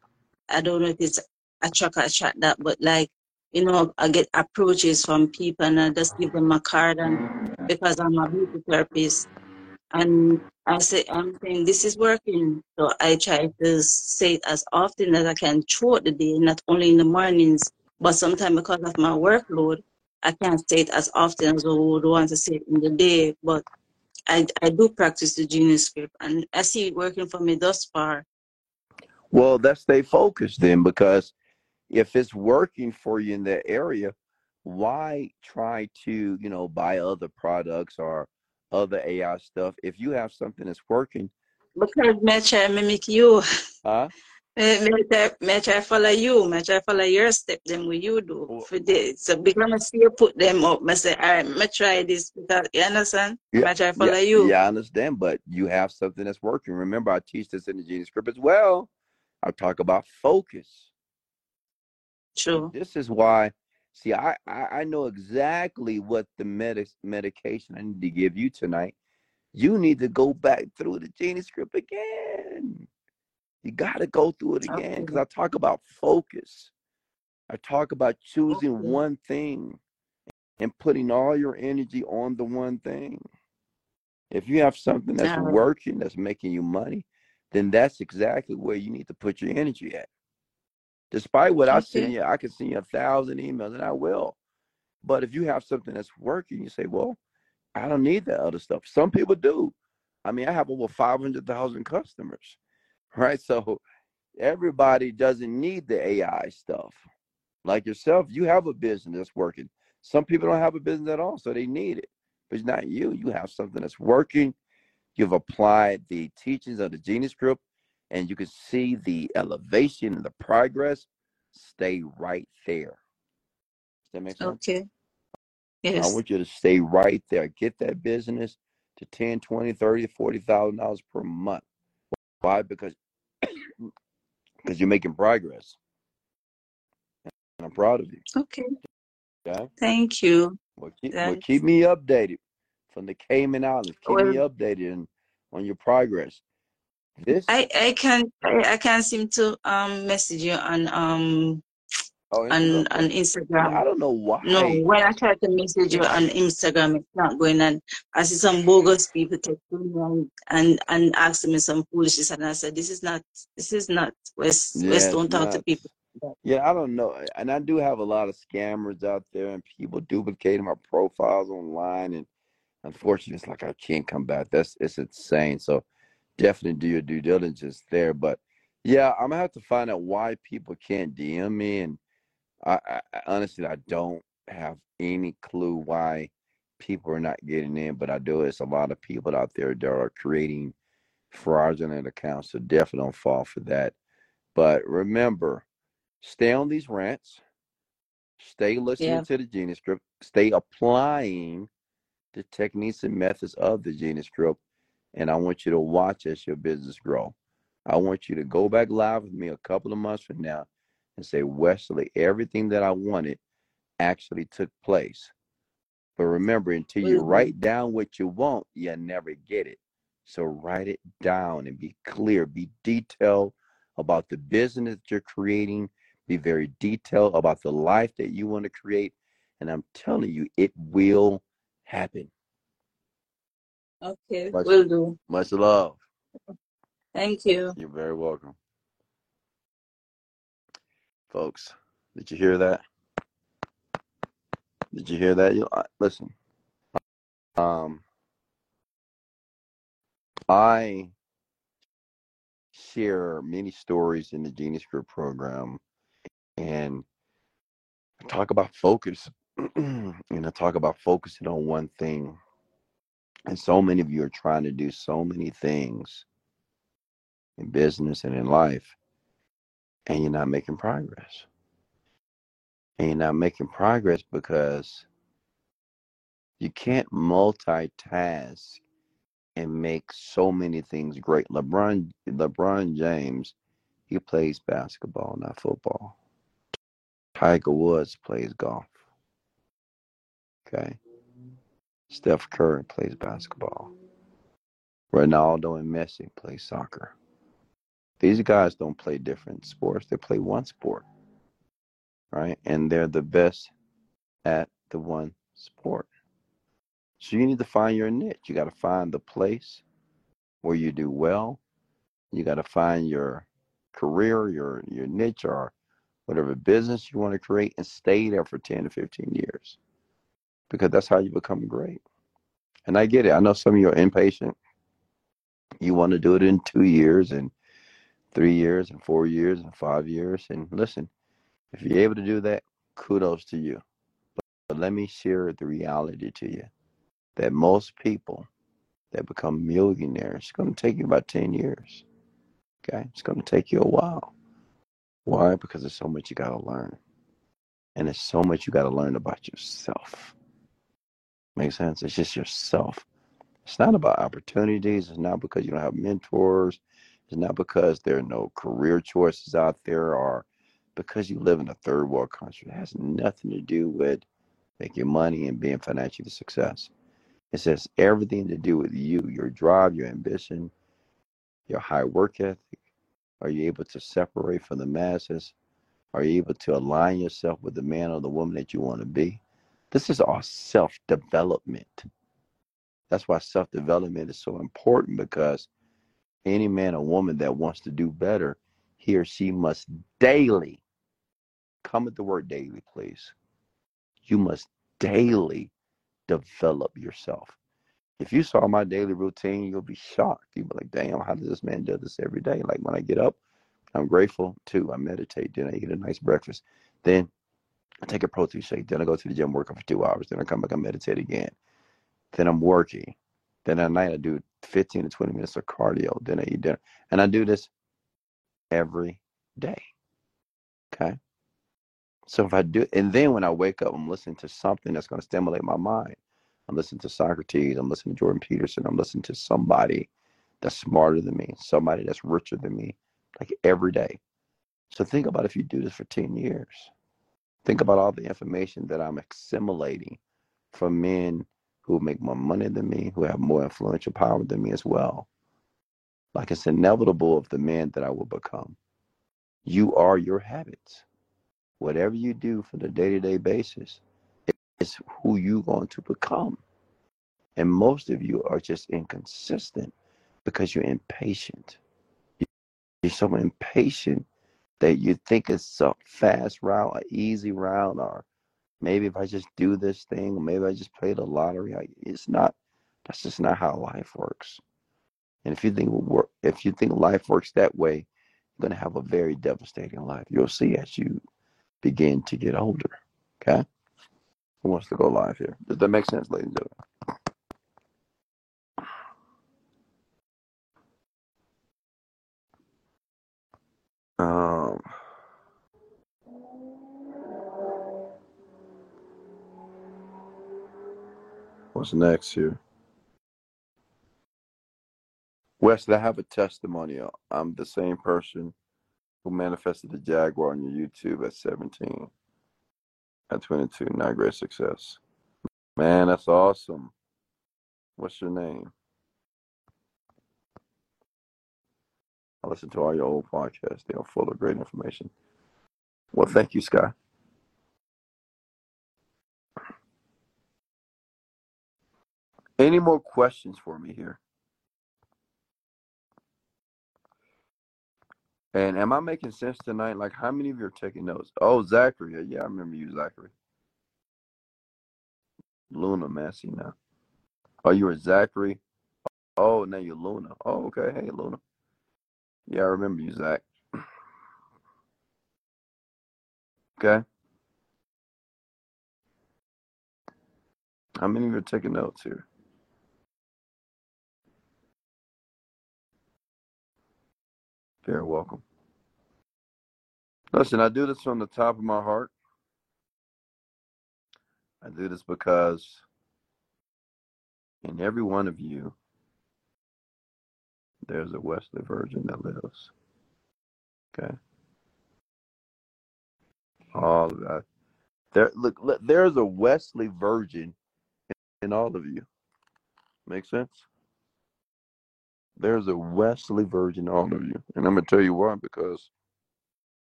I don't know if it's a truck or attract that, but like, you know, I get approaches from people and I just give them a card and because I'm a beauty therapist and I say, I'm saying this is working. So I try to say it as often as I can throughout the day, not only in the mornings, but sometimes because of my workload, I can't say it as often as I would want to say it in the day, but I, I do practice the Genie script and I see it working for me thus far. Well, let's stay focused then, because if it's working for you in that area, why try to, you know, buy other products or other AI stuff if you have something that's working? Because I mimic you. Huh? May, may, I follow you. May I follow your step them what you do for this. So because I see you put them up, I say, all right, may I try this because you understand? Yeah, May I try yeah, follow you. yeah, I understand, but you have something that's working. Remember, I teach this in the Genie Script as well. I talk about focus. True. this is why. See, I, I I know exactly what the medic medication I need to give you tonight. You need to go back through the Genie Script again. You got to go through it again because I talk about focus. I talk about choosing Okay. one thing and putting all your energy on the one thing. If you have something that's right. working, that's making you money, then that's exactly where you need to put your energy at. Despite what I send you, I can send you a thousand emails, and I will. But if you have something that's working, you say, "Well, I don't need that other stuff." Some people do. I mean, I have over five hundred thousand customers, right? So everybody doesn't need the AI stuff. Like yourself, you have a business that's working. Some people don't have a business at all, so they need it. But it's not you. You have something that's working. You've applied the teachings of the Genie Script, and you can see the elevation and the progress. Stay right there. Does that make sense? Okay. Yes. I want you to stay right there. Get that business to 10, 20, 30, 40,000 dollars per month. Why? Because because you're making progress. And I'm proud of you. Okay. Okay. Thank you. Well keep well keep me updated from the Cayman Islands. Keep me updated on, on your progress. This I I can I, I can't seem to um message you on um oh on Instagram. on Instagram. I don't know why. No, when I try to message you on Instagram, it's not going on. I see some bogus people texting me and, and, and asking me some foolishness, and I said, "This is not. This is not. West Yeah, West don't talk to people." Yeah, I don't know. And I do have a lot of scammers out there and people duplicating my profiles online and unfortunately it's like I can't come back. That's it's insane. So definitely do your due diligence there. But yeah, I'm gonna have to find out why people can't DM me and I, I honestly I don't have any clue why people are not getting in, but I do. It's a lot of people out there that are creating fraudulent accounts. So definitely don't fall for that. But remember, stay on these rants. Stay listening Yeah. to the Genie Script. Stay applying the techniques and methods of the Genie Script. And I want you to watch as your business grow. I want you to go back live with me a couple of months from now and say, Wesley, everything that I wanted actually took place. But remember, until you write down what you want, you never get it. So write it down and be clear, be detailed about the business that you're creating, be very detailed about the life that you want to create. And I'm telling you, it will happen. Okay, Much, will do. much love. Thank you. You're very welcome. Folks, did you hear that? Did you hear that? You listen. Um, I share many stories in the Genie Script program, and I talk about focus, and I talk about focusing on one thing. And so many of you are trying to do so many things in business and in life, and you're not making progress. And you're not making progress because you can't multitask and make so many things great. LeBron LeBron James, he plays basketball, not football. Tiger Woods plays golf. Okay. Steph Curry plays basketball. Ronaldo and Messi play soccer. These guys don't play different sports. They play one sport. Right? And they're the best at the one sport. So you need to find your niche. You got to find the place where you do well. You got to find your career, your your niche, or whatever business you want to create, and stay there for ten to fifteen years, because that's how you become great. And I get it. I know some of you are impatient. You want to do it in two years, and three years, and four years, and five years. And listen, if you're able to do that, kudos to you. But let me share the reality to you that most people that become millionaires, it's going to take you about 10 years. Okay. It's going to take you a while. Why? Because there's so much you got to learn. And there's so much you got to learn about yourself. Makes sense? It's just yourself. It's not about opportunities. It's not because you don't have mentors. Not because there are no career choices out there or because you live in a third world country. It has nothing to do with making money and being financially success. It says everything to do with you, your drive, your ambition, your high work ethic. Are you able to separate from the masses? Are you able to align yourself with the man or the woman that you want to be? This is all self development. That's why self development is so important because any man or woman that wants to do better, he or she must daily come with the word daily, please. You must daily develop yourself. If you saw my daily routine, you'll be shocked. You'll be like, damn, how does this man do this every day? Like when I get up, I'm grateful too. I meditate, then I eat a nice breakfast. Then I take a protein shake. Then I go to the gym, working for two hours. Then I come back and meditate again. Then I'm working. Then at night I do 15 to 20 minutes of cardio. Then I eat dinner. And I do this every day. Okay. So if I do, and then when I wake up, I'm listening to something that's going to stimulate my mind. I'm listening to Socrates. I'm listening to Jordan Peterson. I'm listening to somebody that's smarter than me, somebody that's richer than me, like every day. So think about if you do this for 10 years. Think about all the information that I'm assimilating from men who make more money than me, who have more influential power than me as well. Like it's inevitable of the man that I will become. You are your habits. Whatever you do for the day to day basis is who you're going to become. And most of you are just inconsistent because you're impatient. You're so impatient that you think it's a fast route, an easy route, or maybe if I just do this thing, maybe I just play the lottery. I, it's not. That's just not how life works. And if you think if you think life works that way, you're going to have a very devastating life. You'll see as you begin to get older. Okay. Who wants to go live here? Does that make sense, ladies and gentlemen? Um, what's next here? Wesley, I have a testimonial. I'm the same person who manifested the Jaguar on your YouTube at 17. At 22, not great success. Man, that's awesome. What's your name? I listen to all your old podcasts. They are full of great information. Well, thank you, Sky. Any more questions for me here? And am I making sense tonight? Like, how many of you are taking notes? Oh, Zachary. Yeah, I remember you, Zachary. Luna, man. See now. Oh, you were Zachary. Oh, now you're Luna. Oh, okay. Hey, Luna. Yeah, I remember you, Zach. Okay. How many of you are taking notes here? You're welcome. Listen, I do this from the top of my heart. I do this because in every one of you, there's a Wesley Virgin that lives. Okay. All of that. There, look, look, there's a Wesley Virgin in all of you. Make sense? There's a Wesley Virgin in all of you. And I'm going to tell you why because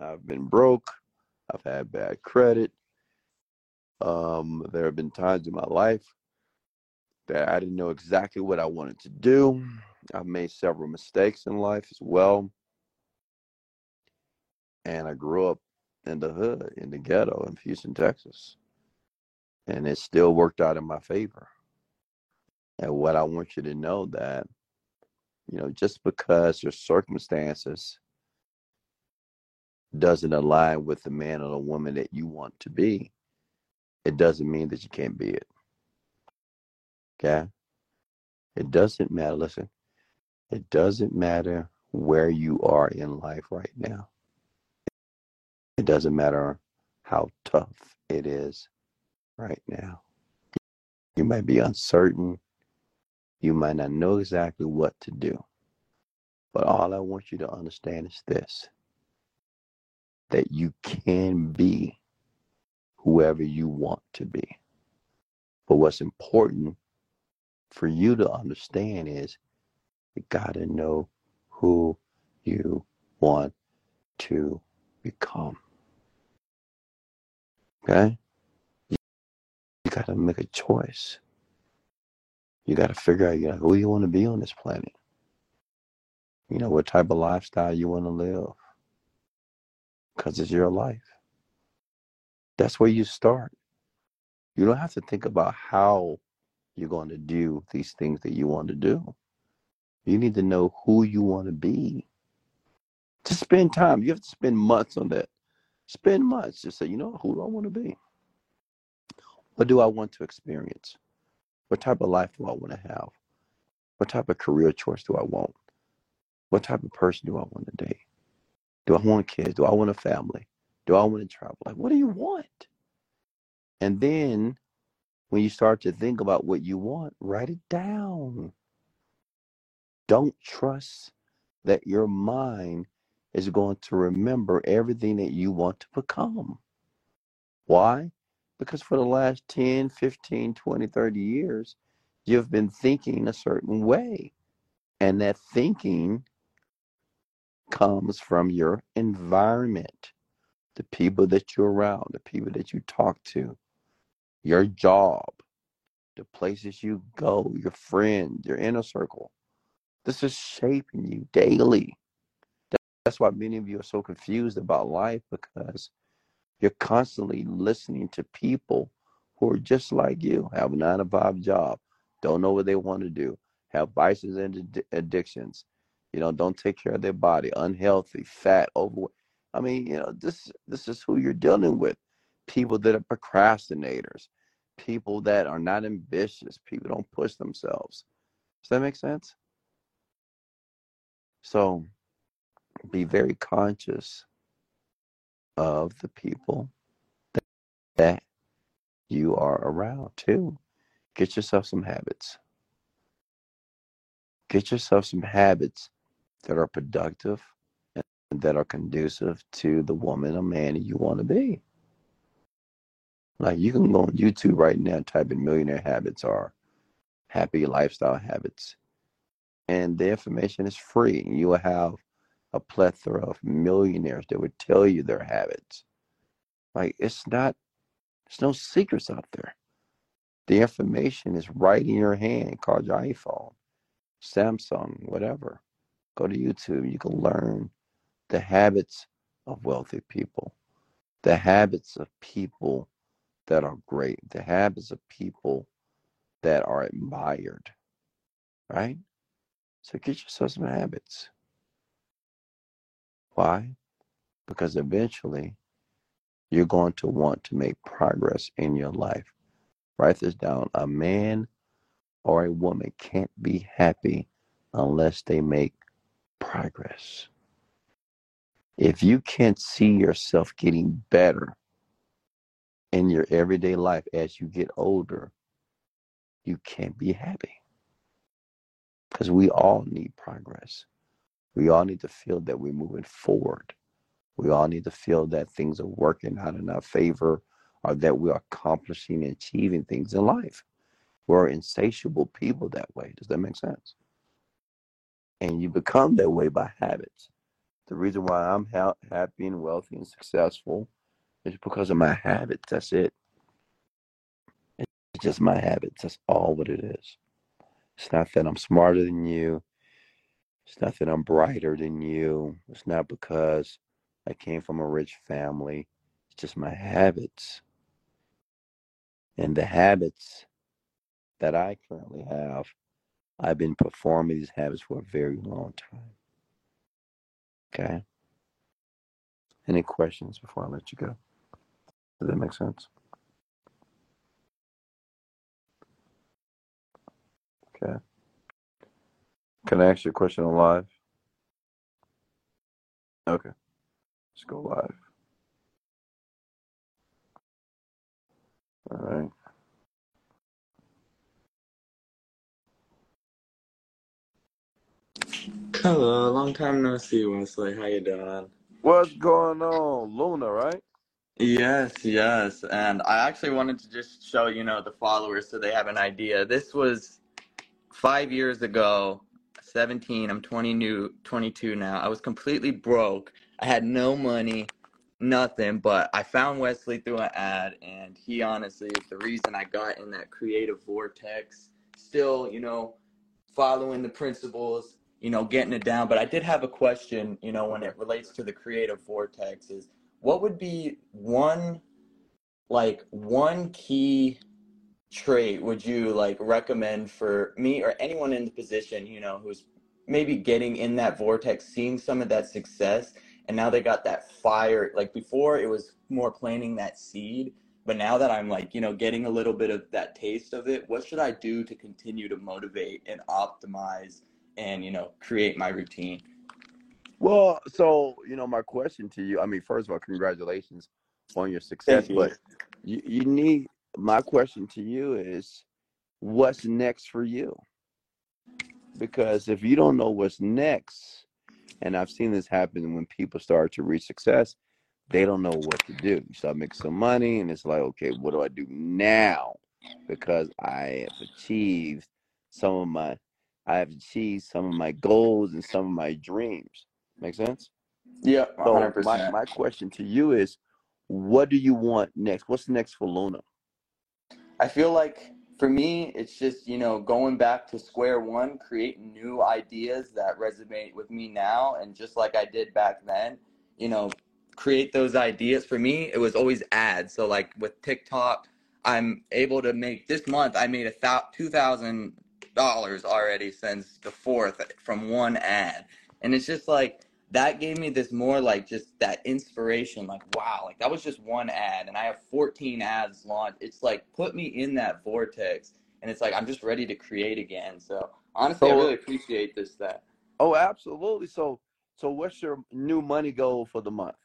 I've been broke. I've had bad credit. Um, there have been times in my life that I didn't know exactly what I wanted to do. I've made several mistakes in life as well. And I grew up in the hood, in the ghetto in Houston, Texas. And it still worked out in my favor. And what I want you to know that, you know, just because your circumstances doesn't align with the man or the woman that you want to be, it doesn't mean that you can't be it. Okay? It doesn't matter. Listen, it doesn't matter where you are in life right now. It doesn't matter how tough it is right now. You might be uncertain. You might not know exactly what to do. But all I want you to understand is this that you can be whoever you want to be. But what's important for you to understand is you got to know who you want to become. Okay? You, got to make a choice. You got to figure out you know, who you want to be on this planet. You know, what type of lifestyle you want to live. Because it's your life. That's where you start. You don't have to think about how you're going to do these things that you want to do. You need to know who you want to be. To spend time, you have to spend months on that. Spend months. to say, you know, who do I want to be? What do I want to experience? What type of life do I want to have? What type of career choice do I want? What type of person do I want to date? Do I want kids? Do I want a family? Do I want to travel? Like, what do you want? And then when you start to think about what you want, write it down. Don't trust that your mind is going to remember everything that you want to become. Why? Because for the last 10, 15, 20, 30 years, you've been thinking a certain way. And that thinking comes from your environment, the people that you're around, the people that you talk to, your job, the places you go, your friends, your inner circle. This is shaping you daily. That's why many of you are so confused about life because you're constantly listening to people who are just like you, have a nine to five job, don't know what they want to do, have vices and addictions, you know, don't take care of their body, unhealthy, fat, overweight. I mean, you know, this this is who you're dealing with. People that are procrastinators, people that are not ambitious, people don't push themselves. Does that make sense? So be very conscious of the people that you are around too. Get yourself some habits. Get yourself some habits that are productive and that are conducive to the woman or man you want to be. Like you can go on YouTube right now and type in millionaire habits or happy lifestyle habits. And the information is free. You will have a plethora of millionaires that would tell you their habits. Like it's not there's no secrets out there. The information is right in your hand. Call your iPhone, Samsung, whatever. Go to YouTube. You can learn the habits of wealthy people, the habits of people that are great, the habits of people that are admired, right? So get yourself some habits. Why? Because eventually you're going to want to make progress in your life. Write this down. A man or a woman can't be happy unless they make progress. If you can't see yourself getting better in your everyday life as you get older, you can't be happy. Because we all need progress. We all need to feel that we're moving forward. We all need to feel that things are working out in our favor or that we are accomplishing and achieving things in life. We're insatiable people that way. Does that make sense? And you become that way by habits. The reason why I'm ha- happy and wealthy and successful is because of my habits. That's it. It's just my habits. That's all what it is. It's not that I'm smarter than you. It's not that I'm brighter than you. It's not because I came from a rich family. It's just my habits. And the habits that I currently have, I've been performing these habits for a very long time. Okay. Any questions before I let you go? Does that make sense? Okay. Can I ask you a question on live? Okay. Let's go live. All right. Hello, long time no see, Wesley. How you doing? What's going on? Luna, right? Yes, yes. And I actually wanted to just show, you know, the followers so they have an idea. This was five years ago, 17. I'm 20 new, 22 now. I was completely broke. I had no money, nothing, but I found Wesley through an ad, and he honestly is the reason I got in that creative vortex. Still, you know, following the principles, you know, getting it down. But I did have a question, you know, when it relates to the creative vortex is what would be one like one key trait would you like recommend for me or anyone in the position, you know, who's maybe getting in that vortex, seeing some of that success, and now they got that fire. Like before, it was more planting that seed, but now that I'm like, you know, getting a little bit of that taste of it, what should I do to continue to motivate and optimize and, you know, create my routine? Well, so you know, my question to you. I mean, first of all, congratulations on your success, you. but you, you need. My question to you is, what's next for you? Because if you don't know what's next, and I've seen this happen when people start to reach success, they don't know what to do. You start making some money, and it's like, okay, what do I do now? Because I have achieved some of my, I have achieved some of my goals and some of my dreams. Make sense? Yeah, So my 100%. my question to you is, what do you want next? What's next for Luna? I feel like for me, it's just, you know, going back to square one, creating new ideas that resonate with me now. And just like I did back then, you know, create those ideas. For me, it was always ads. So, like with TikTok, I'm able to make this month, I made a thou- $2,000 already since the fourth from one ad. And it's just like, that gave me this more like just that inspiration like wow like that was just one ad and i have 14 ads launched it's like put me in that vortex and it's like i'm just ready to create again so honestly i really appreciate this that Oh, absolutely. So So what's your new money goal for the month?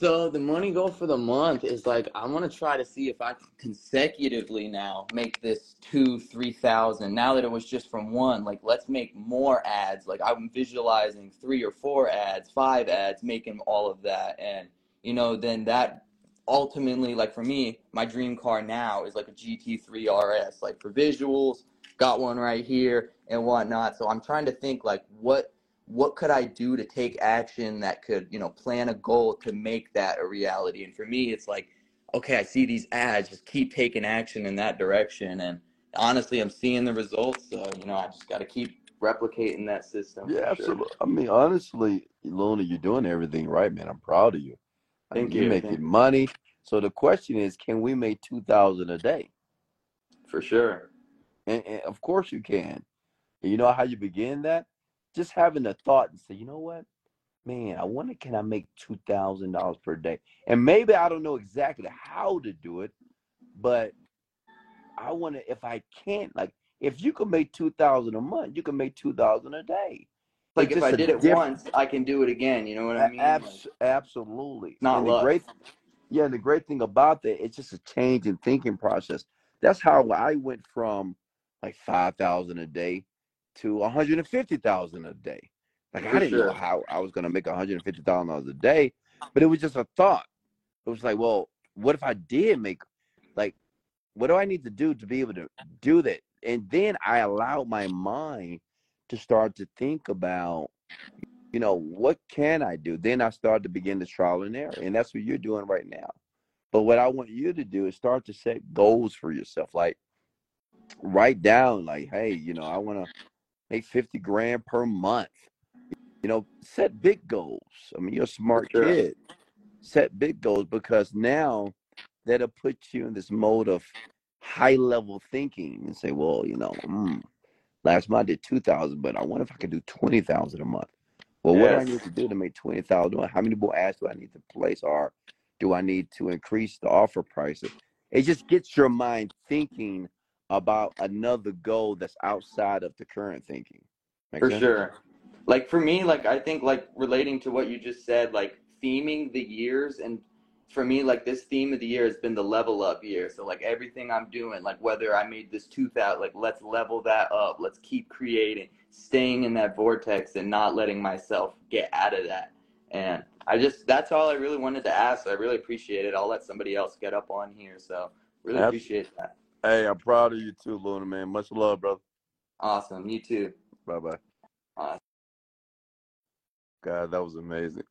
So the money goal for the month is like I want to try to see if I can consecutively now make this two, three thousand. Now that it was just from one, like let's make more ads. Like I'm visualizing three or four ads, five ads, making all of that, and you know then that ultimately like for me, my dream car now is like a GT3 RS. Like for visuals, got one right here and whatnot. So I'm trying to think like what what could I do to take action that could, you know, plan a goal to make that a reality? And for me, it's like, okay, I see these ads, just keep taking action in that direction. And honestly, I'm seeing the results. So, you know, I just got to keep replicating that system. Yeah, for sure. absolutely. I mean, honestly, Luna, you're doing everything right, man. I'm proud of you. I Thank mean, you're you. making Thank- money. So the question is, can we make two thousand a day? For sure. And, and of course you can. And you know how you begin that? Just having a thought and say, you know what, man, I wonder can I make two thousand dollars per day? And maybe I don't know exactly how to do it, but I wonder if I can't. Like, if you can make two thousand a month, you can make two thousand a day. Like It's if I did it once, I can do it again. You know what I mean? Like, absolutely. not and the great, yeah, and the great thing about that, it's just a change in thinking process. That's how I went from like five thousand a day to one hundred and fifty thousand a day. Like I didn't know how I was gonna make one hundred and fifty thousand dollars a day, but it was just a thought. It was like, well, what if I did make like what do I need to do to be able to do that? And then I allowed my mind to start to think about, you know, what can I do? Then I started to begin the trial and error. And that's what you're doing right now. But what I want you to do is start to set goals for yourself. Like write down, like, hey, you know, I want to make 50 grand per month. You know, set big goals. I mean, you're a smart sure. kid. Set big goals because now that'll put you in this mode of high level thinking and say, well, you know, mm, last month I did 2000 but I wonder if I could do 20000 a month. Well, what do I need to do to make 20000 How many more ads do I need to place? Or do I need to increase the offer prices? It just gets your mind thinking about another goal that's outside of the current thinking. Make For sense? sure. Like for me, like I think like relating to what you just said, like theming the years and for me, like this theme of the year has been the level up year. So like everything I'm doing, like whether I made this tooth out, like let's level that up. Let's keep creating, staying in that vortex and not letting myself get out of that. And I just that's all I really wanted to ask. So I really appreciate it. I'll let somebody else get up on here. So really appreciate that. Hey, I'm proud of you too, Luna, man. Much love, brother. Awesome. You too. Bye bye. Awesome. God, that was amazing.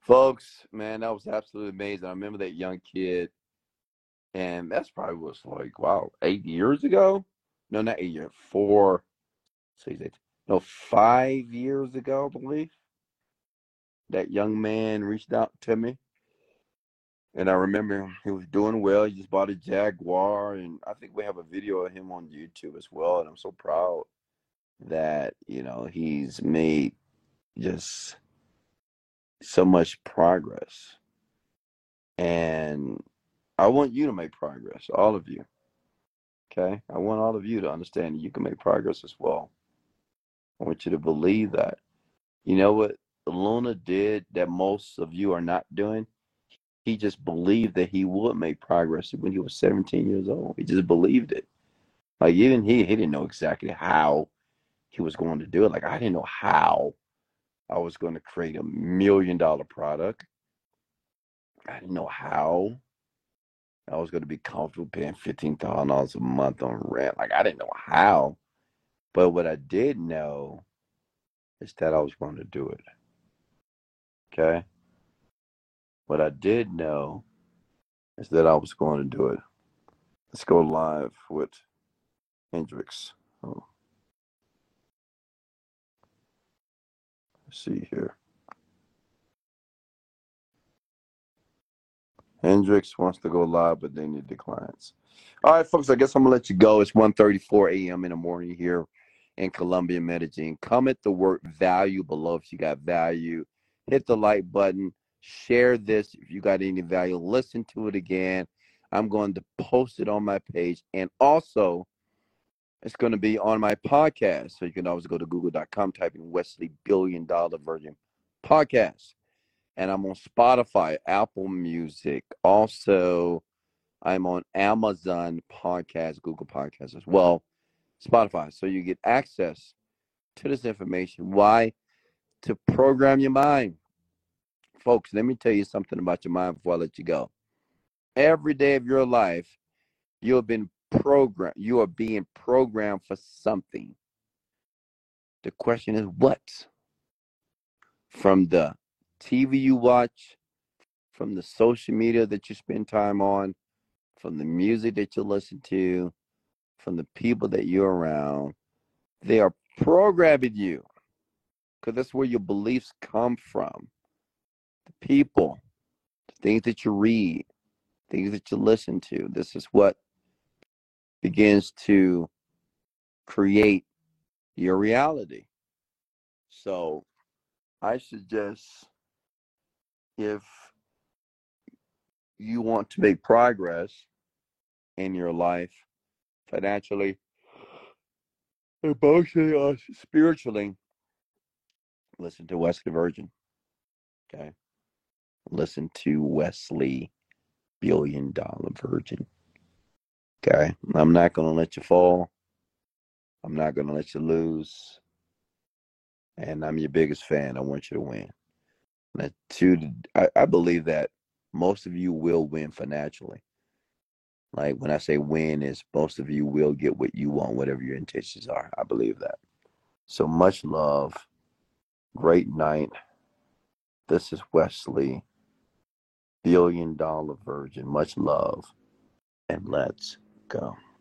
Folks, man, that was absolutely amazing. I remember that young kid, and that's probably was like, wow, eight years ago? No, not eight years, four, six, eight, no, five years ago, I believe. That young man reached out to me, and I remember he was doing well. He just bought a Jaguar, and I think we have a video of him on YouTube as well. And I'm so proud that, you know, he's made just so much progress. And I want you to make progress, all of you. Okay? I want all of you to understand that you can make progress as well. I want you to believe that. You know what Luna did that most of you are not doing? He just believed that he would make progress when he was 17 years old. He just believed it. Like even he, he didn't know exactly how he was going to do it. Like I didn't know how I was going to create a million dollar product. I didn't know how I was going to be comfortable paying fifteen thousand dollars a month on rent. Like I didn't know how, but what I did know is that I was going to do it. Okay. What I did know is that I was going to do it. Let's go live with Hendrix. Oh, let's see here. Hendrix wants to go live, but then it declines. All right, folks, I guess I'm gonna let you go. It's 1:34 a.m. in the morning here in Colombia, Medellin. Comment the word value below if you got value. Hit the like button. Share this if you got any value. Listen to it again. I'm going to post it on my page. And also, it's going to be on my podcast. So you can always go to google.com, type in Wesley Billion Dollar Virgin Podcast. And I'm on Spotify, Apple Music. Also, I'm on Amazon Podcast, Google Podcast as well, Spotify. So you get access to this information. Why? To program your mind. Folks, let me tell you something about your mind before I let you go. Every day of your life, you have been programmed. You are being programmed for something. The question is what? From the TV you watch, from the social media that you spend time on, from the music that you listen to, from the people that you're around, they are programming you because that's where your beliefs come from. The people, the things that you read, things that you listen to. This is what begins to create your reality. So I suggest if you want to make progress in your life financially, emotionally, or spiritually, listen to Wesley Virgin. Okay. Listen to Wesley Billion Dollar Virgin. Okay. I'm not going to let you fall. I'm not going to let you lose. And I'm your biggest fan. I want you to win. Now, two, I, I believe that most of you will win financially. Like when I say win, is most of you will get what you want, whatever your intentions are. I believe that. So much love. Great night. This is Wesley, billion dollar virgin. Much love. And let's go.